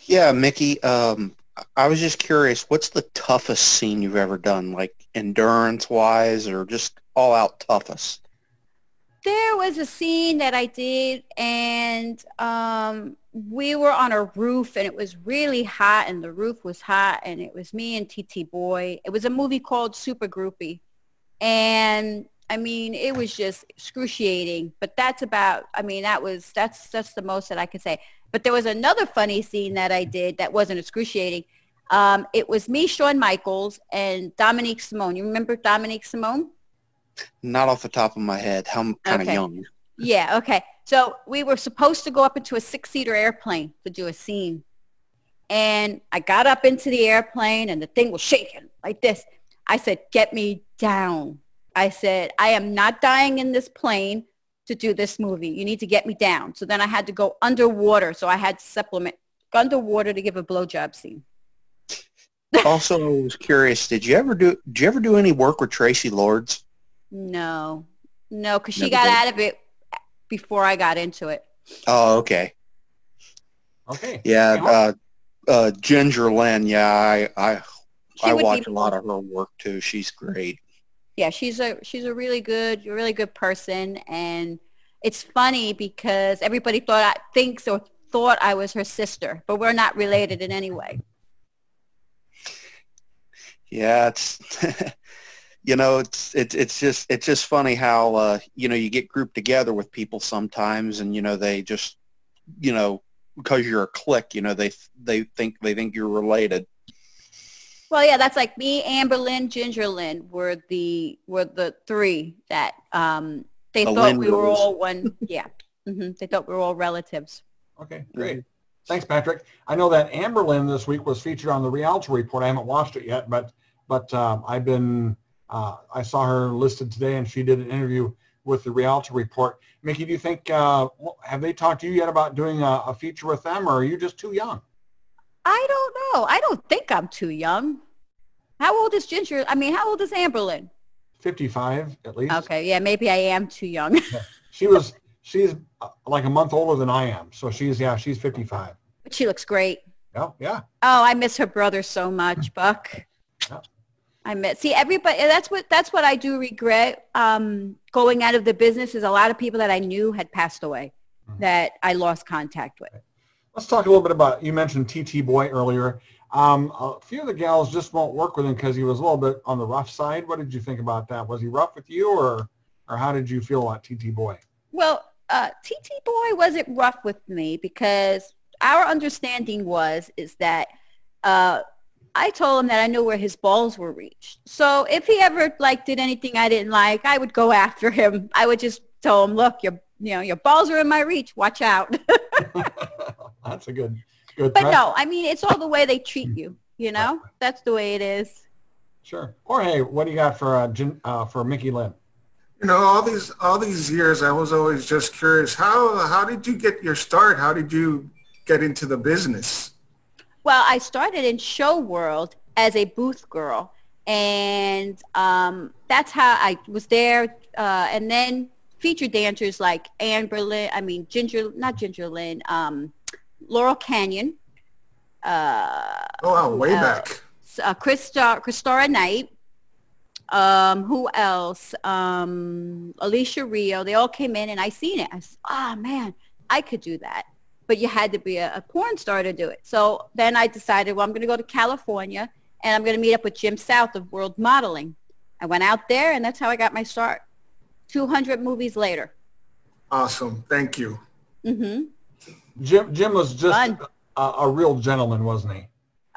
Yeah, Micky. Um, I was just curious. What's the toughest scene you've ever done, like endurance-wise, or just all-out toughest? There was a scene that I did and um, we were on a roof and it was really hot and the roof was hot and it was me and T.T. Boy. It was a movie called Super Groupie. And I mean, it was just excruciating, but that's about, I mean, that was, that's, that's the most that I could say. But there was another funny scene that I did that wasn't excruciating. Um, it was me, Sean Michaels, and Dominique Simone. You remember Dominique Simone? Not off the top of my head. I'm kind of Okay. young. Yeah, okay. So we were supposed to go up into a six-seater airplane to do a scene. And I got up into the airplane and the thing was shaking like this. I said, get me down. I said, I am not dying in this plane to do this movie. You need to get me down. So then I had to go underwater. So I had to supplement underwater to give a blowjob scene. also, I was curious. Did you ever do? Did you ever do any work with Traci Lords? No, no, because she Never got did. out of it before I got into it. Oh, okay. Okay. Yeah, uh, uh, Ginger Lynn. Yeah, I I, She I would be watch a lot of her work too. She's great. yeah, she's a she's a really good, really good person, and it's funny because everybody thought I thinks or thought I was her sister, but we're not related in any way. Yeah, it's you know, it's it's it's just it's just funny how uh, you know you get grouped together with people sometimes, and you know they just you know because you're a clique, you know they they think they think you're related. Well, yeah, that's like me, Amberlynn, Ginger Lynn were the were the three that um, they The thought we were all one. Yeah, hmm they thought we were all relatives. Okay, great. Thanks, Patrick. I know that Amber Lynn this week was featured on the Rialto Report. I haven't watched it yet, but but um, I've been uh, I saw her listed today, and she did an interview with the Rialto Report. Micky, do you think uh, have they talked to you yet about doing a, a feature with them, or are you just too young? I don't know. I don't think I'm too young. How old is Ginger? I mean, how old is Amber Lynn? Fifty-five at least. Okay, yeah, maybe I am too young. She was she's uh, like a month older than I am, so she's yeah she's fifty-five. but she looks great. Yeah, yeah. Oh, I miss her brother so much, Buck. I miss. See, everybody. That's what. That's what I do regret. Um, going out of the business is a lot of people that I knew had passed away, Mhm. that I lost contact with. Let's talk a little bit about, you mentioned T.T. Boy earlier. Um, a few of the gals just won't work with him because he was a little bit on the rough side. What did you think about that? Was he rough with you or, or how did you feel about T.T. Boy? Well, uh, T.T. Boy wasn't rough with me because our understanding was is that uh, I told him that I knew where his balls were reached. So if he ever like did anything I didn't like, I would go after him. I would just tell him, look, your you know your balls are in my reach. Watch out. That's a good, good but threat. no, I mean it's all the way they treat you. You know, that's the way it is. Sure. Jorge, what do you got for, uh, Jin, uh, for Micky Lynn? You know, all these all these years, I was always just curious. How how did you get your start? How did you get into the business? Well, I started in show world as a booth girl, and um, that's how I was there. Uh, and then featured dancers like Amber Lynn, I mean Ginger, not Ginger Lynn, um, Laurel Canyon, uh, Oh, wow, way else? back. uh, Christa, Christora Knight. Um, who else? Um, Alicia Rio. They all came in, and I seen it. I said, "Oh man, I could do that." But you had to be a, a porn star to do it. So then I decided, well, I'm going to go to California, and I'm going to meet up with Jim South of World Modeling. I went out there, and that's how I got my start. 200 movies later. Awesome. Thank you. Mm-hmm. Jim, Jim was just a, a real gentleman, wasn't he?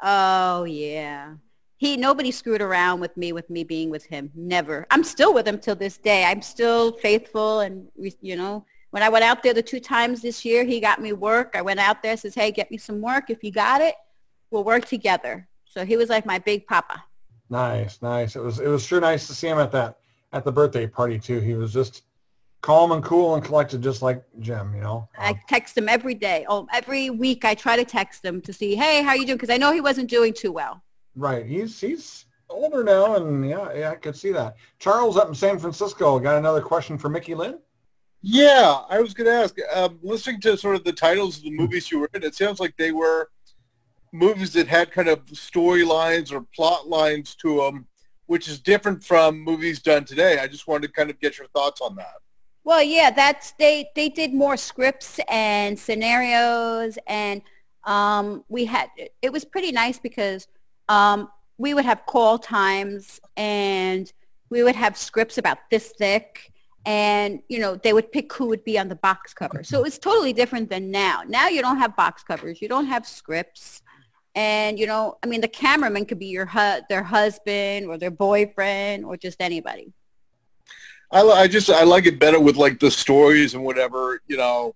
Oh yeah. He nobody screwed around with me with me being with him. Never. I'm still with him till this day. I'm still faithful and we, you know, when I went out there the two times this year, he got me work. I went out there says, "Hey, get me some work. If you got it, we'll work together." So he was like my big papa. Nice, nice. It was, it was sure nice to see him at that, at the birthday party too. He was just calm and cool and collected just like Jim, you know? Um, I text him every day. Oh, every week I try to text him to see, "Hey, how are you doing?" because I know he wasn't doing too well. Right. He's he's older now, and yeah, yeah, I could see that. Charles up in San Francisco got another question for Micky Lynn. Yeah, I was going to ask. Um, listening to sort of the titles of the movies you were in, it sounds like they were movies that had kind of storylines or plot lines to them, which is different from movies done today. I just wanted to kind of get your thoughts on that. Well, yeah, that's they they did more scripts and scenarios, and um, we had it was pretty nice because um, we would have call times and we would have scripts about this thick, and you know they would pick who would be on the box cover. So it was totally different than now. Now you don't have box covers, you don't have scripts. And you know, I mean, the cameraman could be your hu- their husband or their boyfriend or just anybody. I, I just I like it better with like the stories and whatever. You know,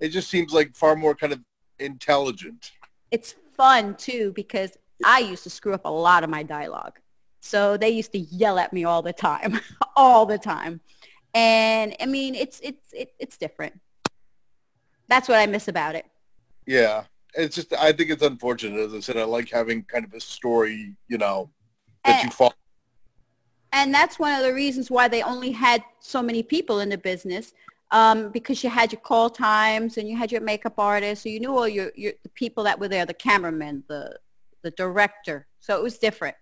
it just seems like far more kind of intelligent. it's fun too because I used to screw up a lot of my dialogue. So they used to yell at me all the time, all the time. And I mean, it's it's it, it's different. That's what I miss about it. Yeah, it's just I think it's unfortunate. As I said, I like having kind of a story. You know, that you And, follow. and that's one of the reasons why they only had so many people in the business um, because you had your call times and you had your makeup artist, so you knew all your, your the people that were there, the cameraman, the the director. So it was different.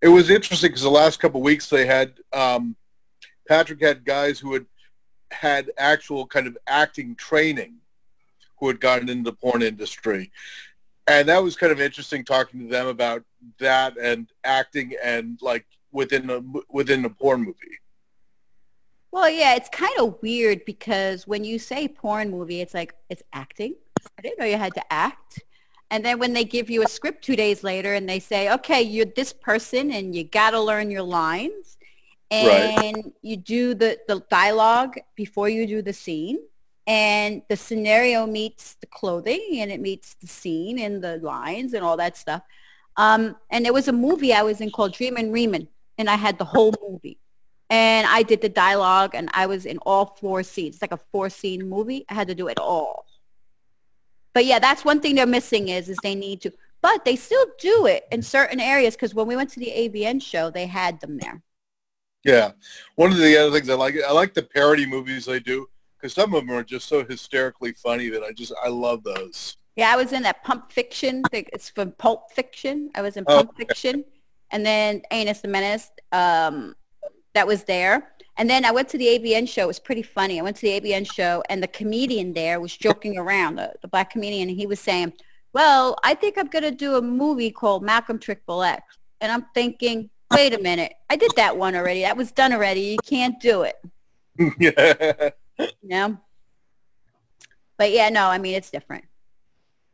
It was interesting because the last couple of weeks they had um, Patrick had guys who had had actual kind of acting training who had gotten into the porn industry. And that was kind of interesting talking to them about that and acting and like within a within a porn movie. Well, yeah, it's kind of weird because when you say porn movie, it's like it's acting. I didn't know you had to act. And then when they give you a script two days later and they say, okay, you're this person and you got to learn your lines and right. you do the, the dialogue before you do the scene and the scenario meets the clothing and it meets the scene and the lines and all that stuff. Um, and there was a movie I was in called dream and Reamin' and I had the whole movie and I did the dialogue and I was in all four scenes. It's like a four scene movie. I had to do it all. But yeah, that's one thing they're missing is, is they need to, but they still do it in certain areas because when we went to the AVN show, they had them there. Yeah. One of the other things I like, I like the parody movies they do because some of them are just so hysterically funny that I just, I love those. Yeah, I was in that Pump Fiction. It's from Pulp Fiction. I was in Pulp oh, Fiction. And then Amos the Menace. Um, that was there. And then I went to the AVN show. It was pretty funny. I went to the AVN show, and the comedian there was joking around, the, the black comedian, and he was saying, well, I think I'm going to do a movie called Malcolm Triple X. And I'm thinking, wait a minute. I did that one already. That was done already. You can't do it. yeah. You know? But yeah, no, I mean, it's different.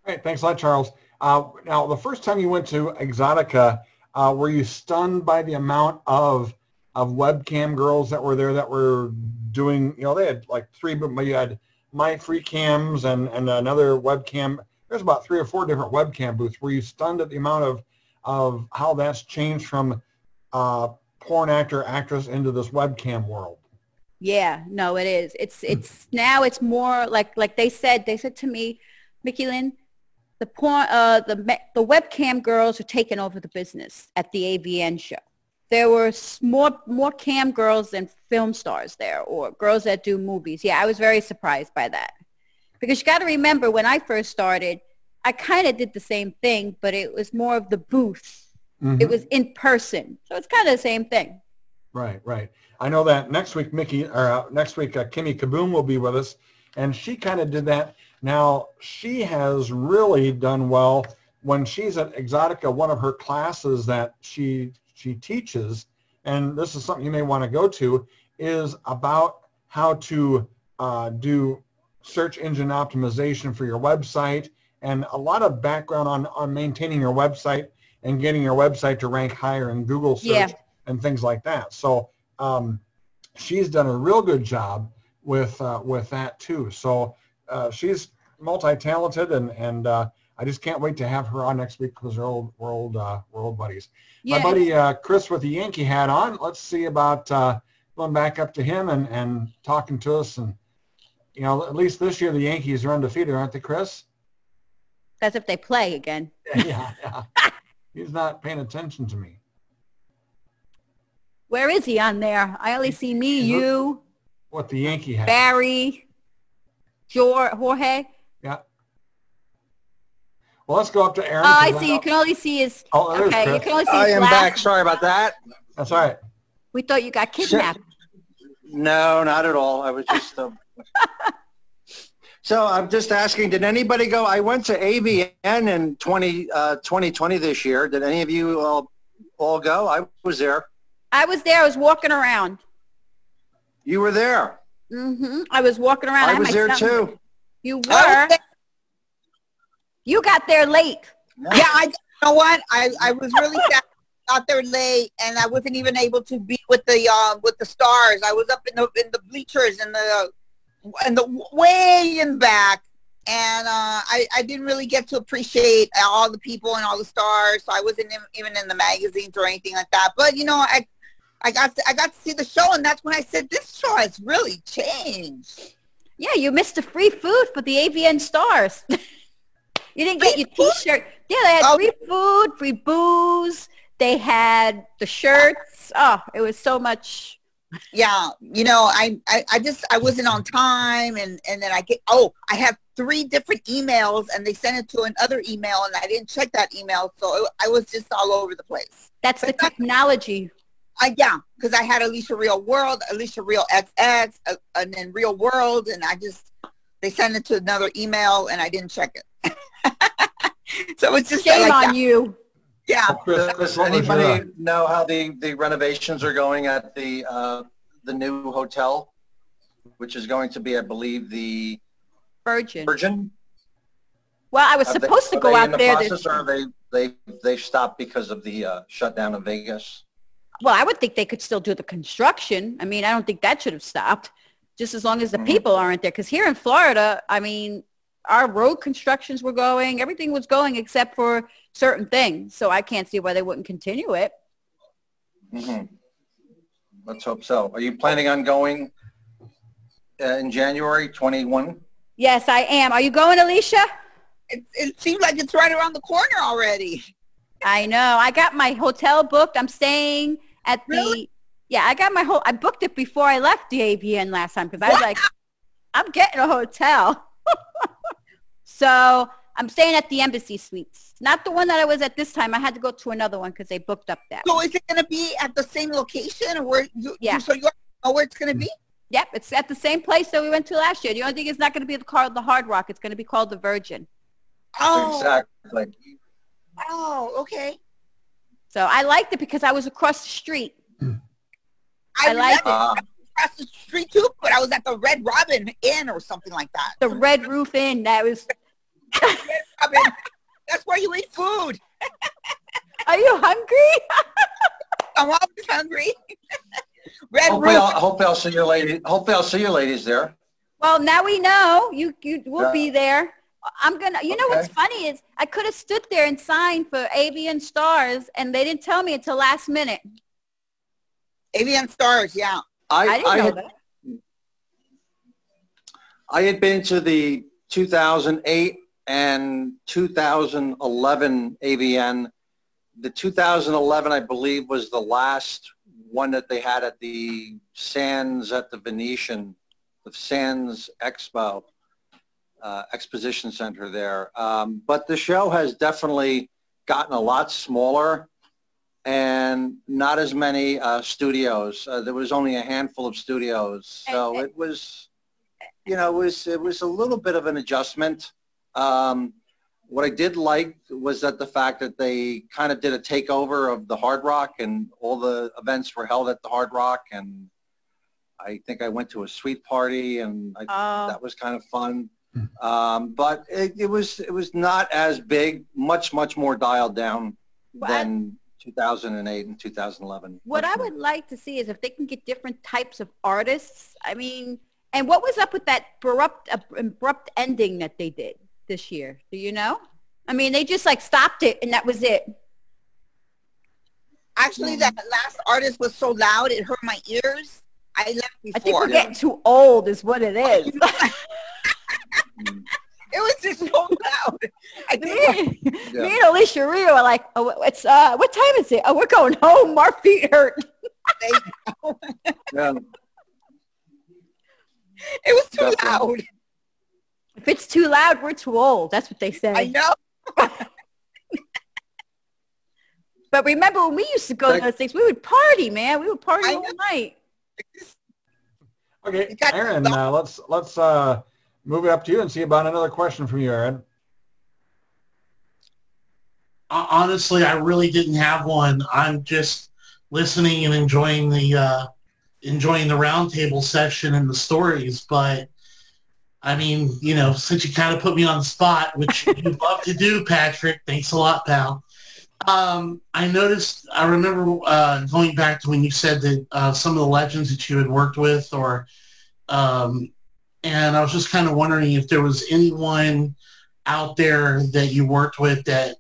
All right. Thanks a lot, Charles. Uh, now, the first time you went to Exotica, uh, were you stunned by the amount of of webcam girls that were there that were doing, you know, they had like three, but you had MyFreeCams and, and another webcam. There's about three or four different webcam booths. Were you stunned at the amount of, of how that's changed from uh, porn actor, actress into this webcam world? Yeah, no, it is. It's, it's now it's more like, like they said, they said to me, Micky Lynn, the porn, uh, the, the webcam girls are taking over the business at the AVN show there were more more cam girls than film stars there or girls that do movies. Yeah, I was very surprised by that. Because you got to remember when I first started, I kind of did the same thing, but it was more of the booth. Mm-hmm. It was in person. So it's kind of the same thing. Right, right. I know that next week Micky or uh, next week uh, Kimmy Kaboom will be with us and she kind of did that. Now, she has really done well when she's at Exotica, one of her classes that she she teaches, and this is something you may want to go to, is about how to uh, do search engine optimization for your website and a lot of background on, on maintaining your website and getting your website to rank higher in Google search yeah. and things like that. So um, she's done a real good job with uh, with that too. So uh, she's multi-talented and and uh, I just can't wait to have her on next week because we're old, we're old, uh, we're old buddies. Yeah. My buddy uh, Chris with the Yankee hat on. Let's see about uh, going back up to him and, and talking to us. And, you know, at least this year the Yankees are undefeated, aren't they, Chris? That's if they play again. yeah, yeah. He's not paying attention to me. Where is he on there? I only see me, you. What the Yankee hat? Barry, Jorge. Yeah. Well, let's go up to Aaron. Oh, I see. You can only see his. Oh, okay. You can only see. I am back. Sorry about that. That's all right. We thought you got kidnapped. No, not at all. I was just. Uh... so I'm just asking, did anybody go? I went to AVN in 20, uh, 2020 this year. Did any of you all, all go? I was there. I was there. I was walking around. You were there. Mm-hmm. I was walking around. I, I was there too. You were. You got there late. Yeah, I. You know what? I I was really sad. Got there late, and I wasn't even able to be with the um with the stars. I was up in the in the bleachers and the and the way in back, and uh, I I didn't really get to appreciate all the people and all the stars. So I wasn't in, even in the magazines or anything like that. But you know, I I got to, I got to see the show, and that's when I said this show has really changed. Yeah, you missed the free food for the AVN stars. You didn't get your T-shirt. Yeah, they had oh. free food, free booze. They had the shirts. Oh, it was so much. Yeah, you know, I, I, I just I wasn't on time, and and then I get oh I have three different emails, and they sent it to another email, and I didn't check that email, so it, I was just all over the place. That's but the technology. Uh, yeah, because I had Alicia Real World, Alicia Real XX, uh, and then Real World, and I just they sent it to another email, and I didn't check it. so it's just shame like on that. you. Yeah. Chris, Does Chris, what was anybody uh, know how the, the renovations are going at the, uh, the new hotel? Which is going to be, I believe, the Virgin. Virgin? Well, I was Have they- supposed to are go they in out the there. process This, Or are they, they, they stopped because of the, uh, shutdown of Vegas? well, I would think they could still do the construction. I mean, I don't think that should have stopped, just as long as the Mhm. people aren't there. Because here in Florida, I mean, our road constructions were going, everything was going except for certain things. So I can't see why they wouldn't continue it. Mhm. Let's hope so. Are you planning on going uh, in January 21? Yes, I am. Are you going, Alicia? It, it seems like it's right around the corner already. I know. I got my hotel booked. I'm staying at the. Really? Yeah, I got my whole. I booked it before I left the AVN last time because I was like, I'm getting a hotel. So I'm staying at the Embassy Suites, not the one that I was at this time. I had to go to another one because they booked up that. So is it going to be at the same location or where you, Yeah. so you know where it's going to be? Yep, it's at the same place that we went to last year. The only thing is not going to be the called the Hard Rock. It's going to be called the Virgin. Oh, Exactly. oh, okay. So I liked it because I was across the street. I, I like remember Uh, across the street too, but I was at the Red Robin Inn or something like that. The Red Roof Inn. That was. Robin, that's where you eat food. Are you hungry? I'm always hungry. Red hopefully, Roof. I'll, hopefully I'll see you ladies. Hopefully I'll see you ladies there. Well, now we know you you will be there. I'm gonna. You know what's funny is I could have stood there and signed for AVN Stars, and they didn't tell me until last minute. AVN Stars, yeah. I, I didn't know had, that. I had been to the 2008 and 2011 AVN. The 2011, I believe, was the last one that they had at the Sands at the Venetian, the Sands Expo, uh, Exposition Center there. Um, but the show has definitely gotten a lot smaller and not as many uh, studios. Uh, there was only a handful of studios, so it was, you know, it was it was a little bit of an adjustment. Um, what I did like was that the fact that they kind of did a takeover of the Hard Rock, and all the events were held at the Hard Rock, and I think I went to a suite party, and I Oh, that was kind of fun. Um, but it, it was it was not as big, much much more dialed down Well, I- than 2008 and 2011. what I would like to see is if they can get different types of artists. I mean, and what was up with that abrupt abrupt ending that they did this year? Do you know? I mean, they just like stopped it, and that was it. Actually, that last artist was so loud it hurt my ears. I left before. I think we're getting too old, is what it is. It was just so loud. I me, Yeah. me and Alicia Rio are like, oh, it's uh, what time is it? Oh, we're going home. Our feet hurt. Yeah. it was too loud. If it's too loud, we're too old. That's what they say. I know. But remember when we used to go to those things, we would party, man. We would party I all know. night. okay, Aaron, uh, let's let's uh, move it up to you and see about another question from you, Aaron. Honestly, I really didn't have one. I'm just listening and enjoying the uh, enjoying the roundtable session and the stories. But I mean, you know, since you kind of put me on the spot, which you love to do, Patrick, thanks a lot, pal. Um, I noticed. I remember uh, going back to when you said that uh, some of the legends that you had worked with, or um, and I was just kind of wondering if there was anyone out there that you worked with that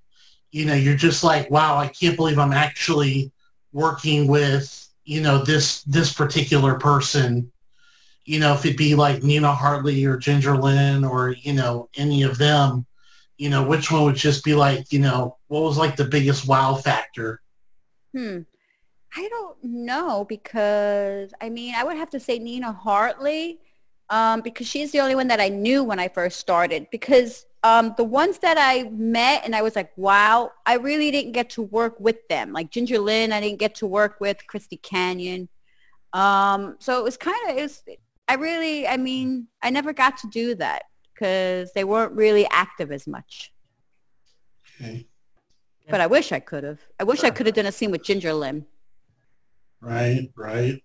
you know, you're just like, wow, I can't believe I'm actually working with, you know, this this particular person. You know, if it'd be like Nina Hartley or Ginger Lynn or, you know, any of them, you know, which one would just be like, you know, what was like the biggest wow factor? Hmm. I don't know because I mean I would have to say Nina Hartley um, because she's the only one that I knew when I first started because um, the ones that I met and I was like wow I really didn't get to work with them like Ginger Lynn I didn't get to work with Christy Canyon um, so it was kind of it was I really I mean I never got to do that because they weren't really active as much. Okay. but I wish I could have. I wish I could have done a scene with Ginger Lynn. Right, right.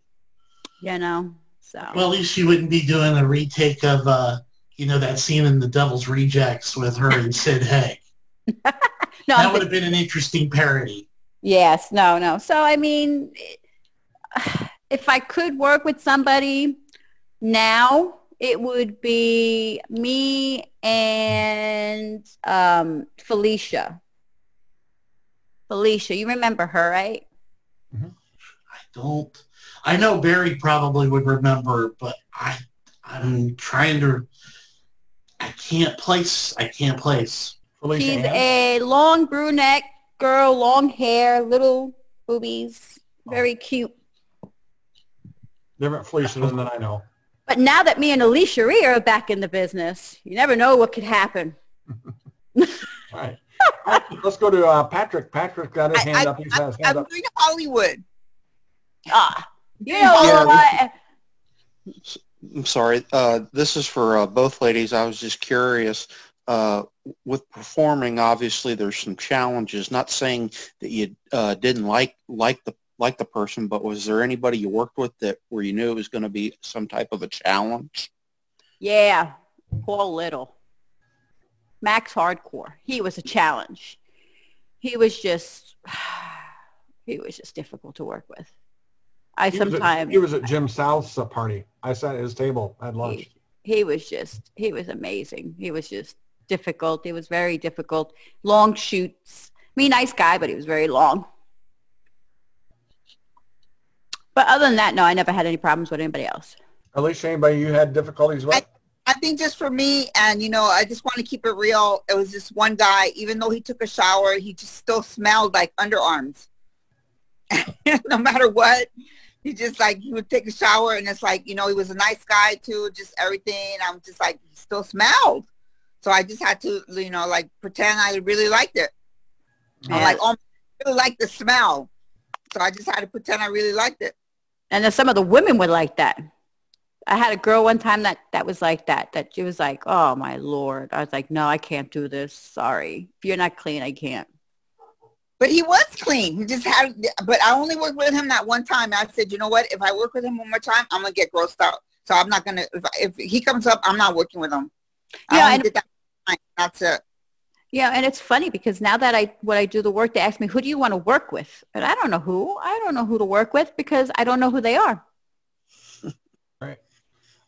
You know, so. Well, at least you wouldn't be doing a retake of, uh, you know, that scene in The Devil's Rejects with her and Sid Haig. no, that I'm would have been an interesting parody. Yes, no, no. So I mean, if I could work with somebody now, it would be me and um, Felicia. Felicia, you remember her, right? I don't. I know Barry probably would remember, but I, I'm trying to. I can't place. I can't place. Felicia She's Ann? a long brunette girl, long hair, little boobies, very cute. Different Felicia than I know. But now that me and Alicia Rio are back in the business, you never know what could happen. All right. All right, let's go to uh, Patrick. Patrick got his I, hand I, up. He's got his I'm hand up. going to Hollywood. Ah, you know Yeah, what? I'm sorry. Uh, this is for uh, both ladies. I was just curious. Uh, with performing, obviously, there's some challenges. Not saying that you uh, didn't like like the like the person, but was there anybody you worked with that where you knew it was going to be some type of a challenge? Yeah, Paul Little. Max Hardcore. He was a challenge. He was just, he was just difficult to work with. I He was, at, sometimes, he was at Jim South's uh, party. I sat at his table at lunch. he, he was just, he was amazing. He was just difficult. It was very difficult. Long shoots. I mean, nice guy, but he was very long. But other than that, no, I never had any problems with anybody else. Alicia, anybody you had difficulties with? I think just for me, and you know, I just want to keep it real. It was this one guy, even though he took a shower, he just still smelled like underarms. no matter what, he just like he would take a shower, and it's like you know, he was a nice guy too, just everything. I'm just like he still smelled, so I just had to you know like pretend I really liked it. I'm like, oh, I really like the smell, so I just had to pretend I really liked it. And then some of the women were like that. I had a girl one time that, that was like that, that she was like, oh my Lord. I was like, no, I can't do this. Sorry. If you're not clean, I can't. But he was clean. He just had, but I only worked with him that one time. I said, you know what? If I work with him one more time, I'm gonna get grossed out. So I'm not gonna. If, if he comes up, I'm not working with him. I Yeah, only and- did that. one time. That's it. Yeah, and it's funny because now that I when I do the work, they ask me, who do you want to work with? And I don't know who. I don't know who to work with because I don't know who they are.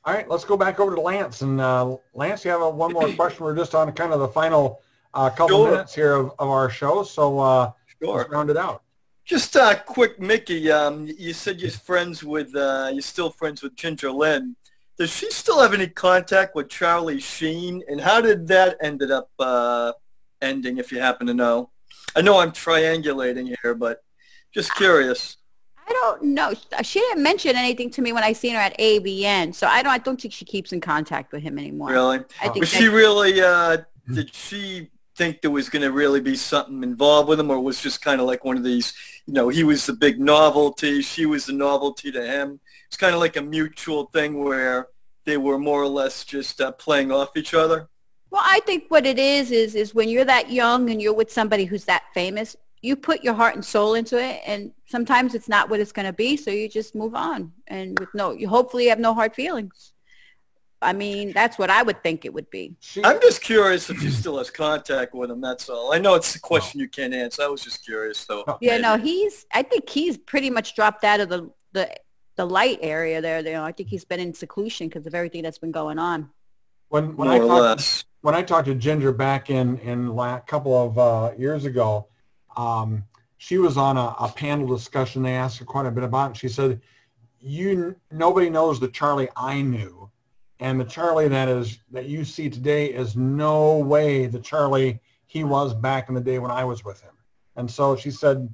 All right, let's go back over to Lance. And uh, Lance, you have a, one more question. We're just on kind of the final uh, couple Sure. minutes here of, of our show. So uh, Sure. let's round it out. Just uh, quick, Micky. Um, you said you're friends with, uh, you're still friends with Ginger Lynn. Does she still have any contact with Charlie Sheen? And how did that ended up uh, ending, if you happen to know? I know I'm triangulating here, but just curious. I don't know. She didn't mention anything to me when I seen her at AVN, so I don't. I don't think she keeps in contact with him anymore. Really? I think Was she really? Uh, did she think there was going to really be something involved with him, or was just kind of like one of these? You know, he was the big novelty. She was the novelty to him. It's kind of like a mutual thing where they were more or less just uh, playing off each other. Well, I think what it is is is when you're that young and you're with somebody who's that famous, you put your heart and soul into it, and sometimes it's not what it's going to be, so you just move on, and with no, you hopefully have no hard feelings. I mean, that's what I would think it would be. I'm just curious if she still has contact with him. That's all. I know it's a question you can't answer. I was just curious, though. Yeah, no, he's. I think he's pretty much dropped out of the the the light area there. You know, I think he's been in seclusion because of everything that's been going on. when when more I or talked less. When I talked to Ginger back in in a couple of uh, years ago, um, she was on a, a panel discussion. They asked her quite a bit about it. She said, "You nobody knows the Charlie I knew, and the Charlie that is that you see today is no way the Charlie he was back in the day when I was with him." And so she said,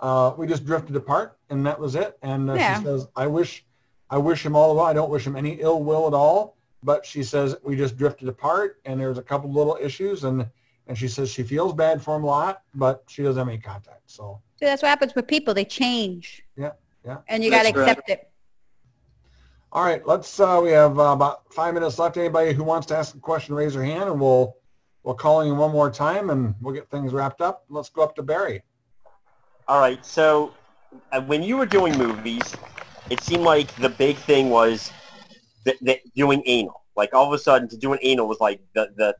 uh, "We just drifted apart, and that was it." And uh, Yeah. she says, "I wish." I wish him all the well. I don't wish him any ill will at all but she says we just drifted apart and there's a couple little issues and and she says she feels bad for him a lot but she doesn't have any contact so See, that's what happens with people. They change. Yeah, yeah. And you got to accept it. all right let's uh we have uh, about five minutes left anybody who wants to ask a question raise their hand and we'll we'll call you one more time and we'll get things wrapped up. Let's go up to Barry. All right. So uh, when you were doing movies, it seemed like the big thing was doing anal. Like all of a sudden, to do an anal was like the, the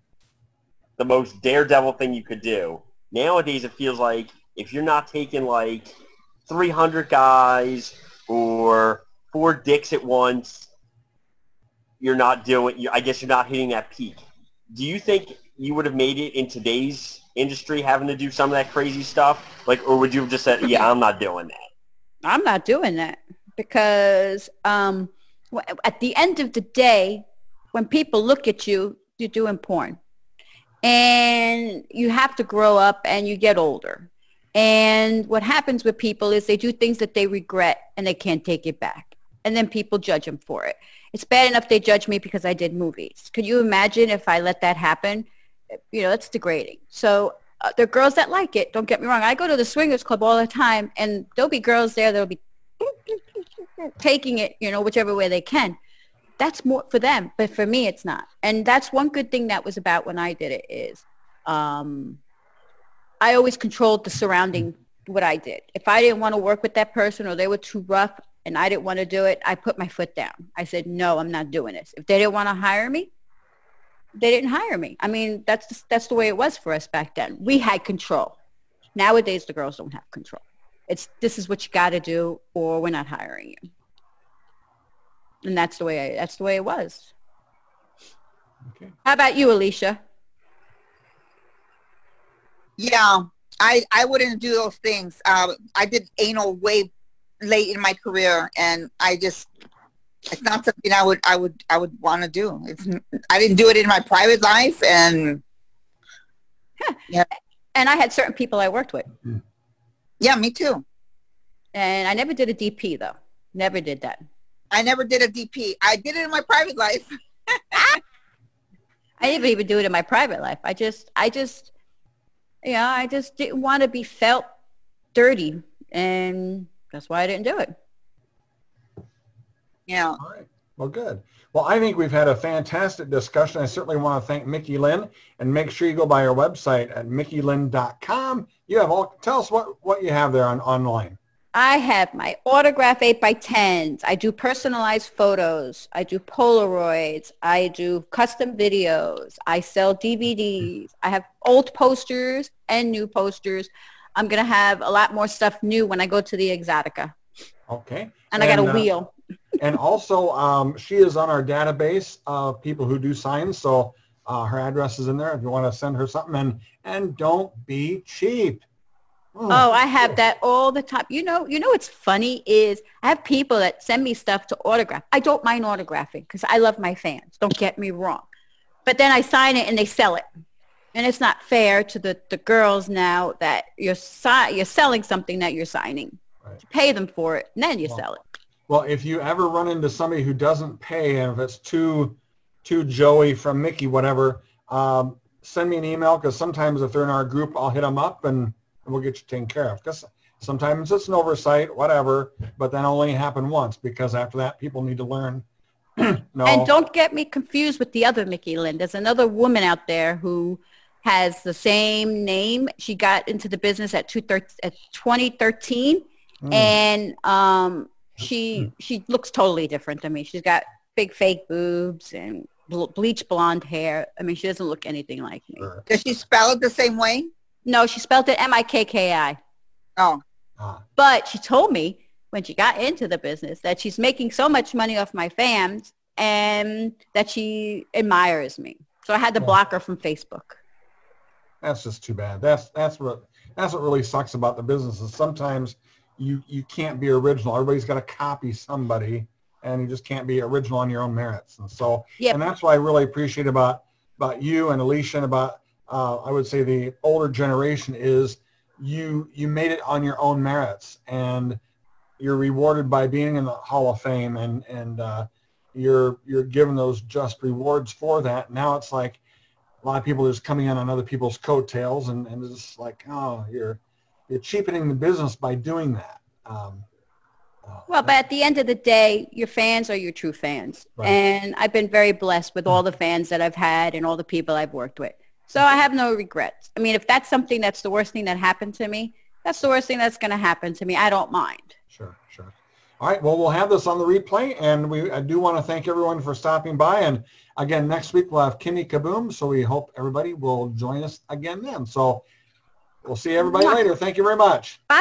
the most daredevil thing you could do. Nowadays, it feels like if you're not taking like 300 guys or four dicks at once, you're not doing. I guess you're not hitting that peak. Do you think you would have made it in today's industry having to do some of that crazy stuff? Like, or would you have just said, "Yeah, I'm not doing that." I'm not doing that because um, at the end of the day, when people look at you, you're doing porn. And you have to grow up and you get older. And what happens with people is they do things that they regret and they can't take it back. And then people judge them for it. It's bad enough they judge me because I did movies. Could you imagine if I let that happen? You know, that's degrading. So uh, there are girls that like it. Don't get me wrong. I go to the swingers club all the time, and there'll be girls there that'll be taking it, you know, whichever way they can. That's more for them, but for me, it's not. And that's one good thing that was about when I did it is um, I always controlled the surrounding what I did. If I didn't want to work with that person or they were too rough and I didn't want to do it, I put my foot down. I said, no, I'm not doing this. If they didn't want to hire me, they didn't hire me. I mean, that's the, that's the way it was for us back then. We had control. Nowadays, the girls don't have control. It's this is what you got to do, or we're not hiring you. And that's the way I, that's the way it was. Okay. How about you, Alicia? Yeah, I I wouldn't do those things. Uh, I did anal way late in my career, and I just it's not something I would I would I would want to do. It's I didn't do it in my private life, and yeah. And I had certain people I worked with. Yeah, me too. And I never did a DP though. Never did that. I never did a DP. I did it in my private life. I didn't even do it in my private life. I just, I just, yeah, I just didn't want to be felt dirty, and that's why I didn't do it. Yeah. All right. Well, good. Well, I think we've had a fantastic discussion. I certainly want to thank Micky Lynn and make sure you go by our website at mickey.lynn.com. You have all, tell us what, what you have there on online. I have my autograph 8 by 10s I do personalized photos. I do Polaroids. I do custom videos. I sell DVDs. I have old posters and new posters. I'm going to have a lot more stuff new when I go to the Exotica. Okay. And, and I got a uh, wheel. And also, um, she is on our database of people who do signs. So uh, her address is in there if you want to send her something. And, and don't be cheap. Oh, oh, I have that all the time. You know, you know what's funny is I have people that send me stuff to autograph. I don't mind autographing because I love my fans. Don't get me wrong. But then I sign it and they sell it. And it's not fair to the, the girls now that you're si- you're selling something that you're signing. Right. You pay them for it, and then you well, sell it. Well, if you ever run into somebody who doesn't pay, and if it's too too Joey from Micky, whatever, um, send me an email because sometimes if they're in our group, I'll hit them up and we'll get you taken care of. Because sometimes it's an oversight, whatever, but that only happened once because after that, people need to learn. no. And don't get me confused with the other Micky Lynn. There's another woman out there who has the same name. She got into the business at, two thir- at 2013, mm. and um, she hmm. she looks totally different than me. She's got big fake boobs and bleach blonde hair. I mean, she doesn't look anything like me. Does she spell it the same way? No, she spelled it M-I-K-K-I. Oh. Ah. But she told me when she got into the business that she's making so much money off my fans and that she admires me. So I had to block her from Facebook. That's just too bad. That's that's what that's what really sucks about the business is sometimes you you can't be original. Everybody's got to copy somebody and you just can't be original on your own merits. And so yep. and that's what I really appreciate about about you and Alicia and about uh, I would say the older generation is you you made it on your own merits and you're rewarded by being in the Hall of Fame and and uh, you're you're given those just rewards for that. Now it's like a lot of people are just coming in on other people's coattails and, and it's like oh you're you're cheapening the business by doing that. Um, uh, well, but at the end of the day, your fans are your true fans. Right. And I've been very blessed with all the fans that I've had and all the people I've worked with. So I have no regrets. I mean, if that's something that's the worst thing that happened to me, that's the worst thing that's going to happen to me. I don't mind. Sure, sure. All right. Well, we'll have this on the replay, and we I do want to thank everyone for stopping by. And again, next week we'll have Kimmy Kaboom, so we hope everybody will join us again then. So we'll see everybody later. Thank you very much. Bye.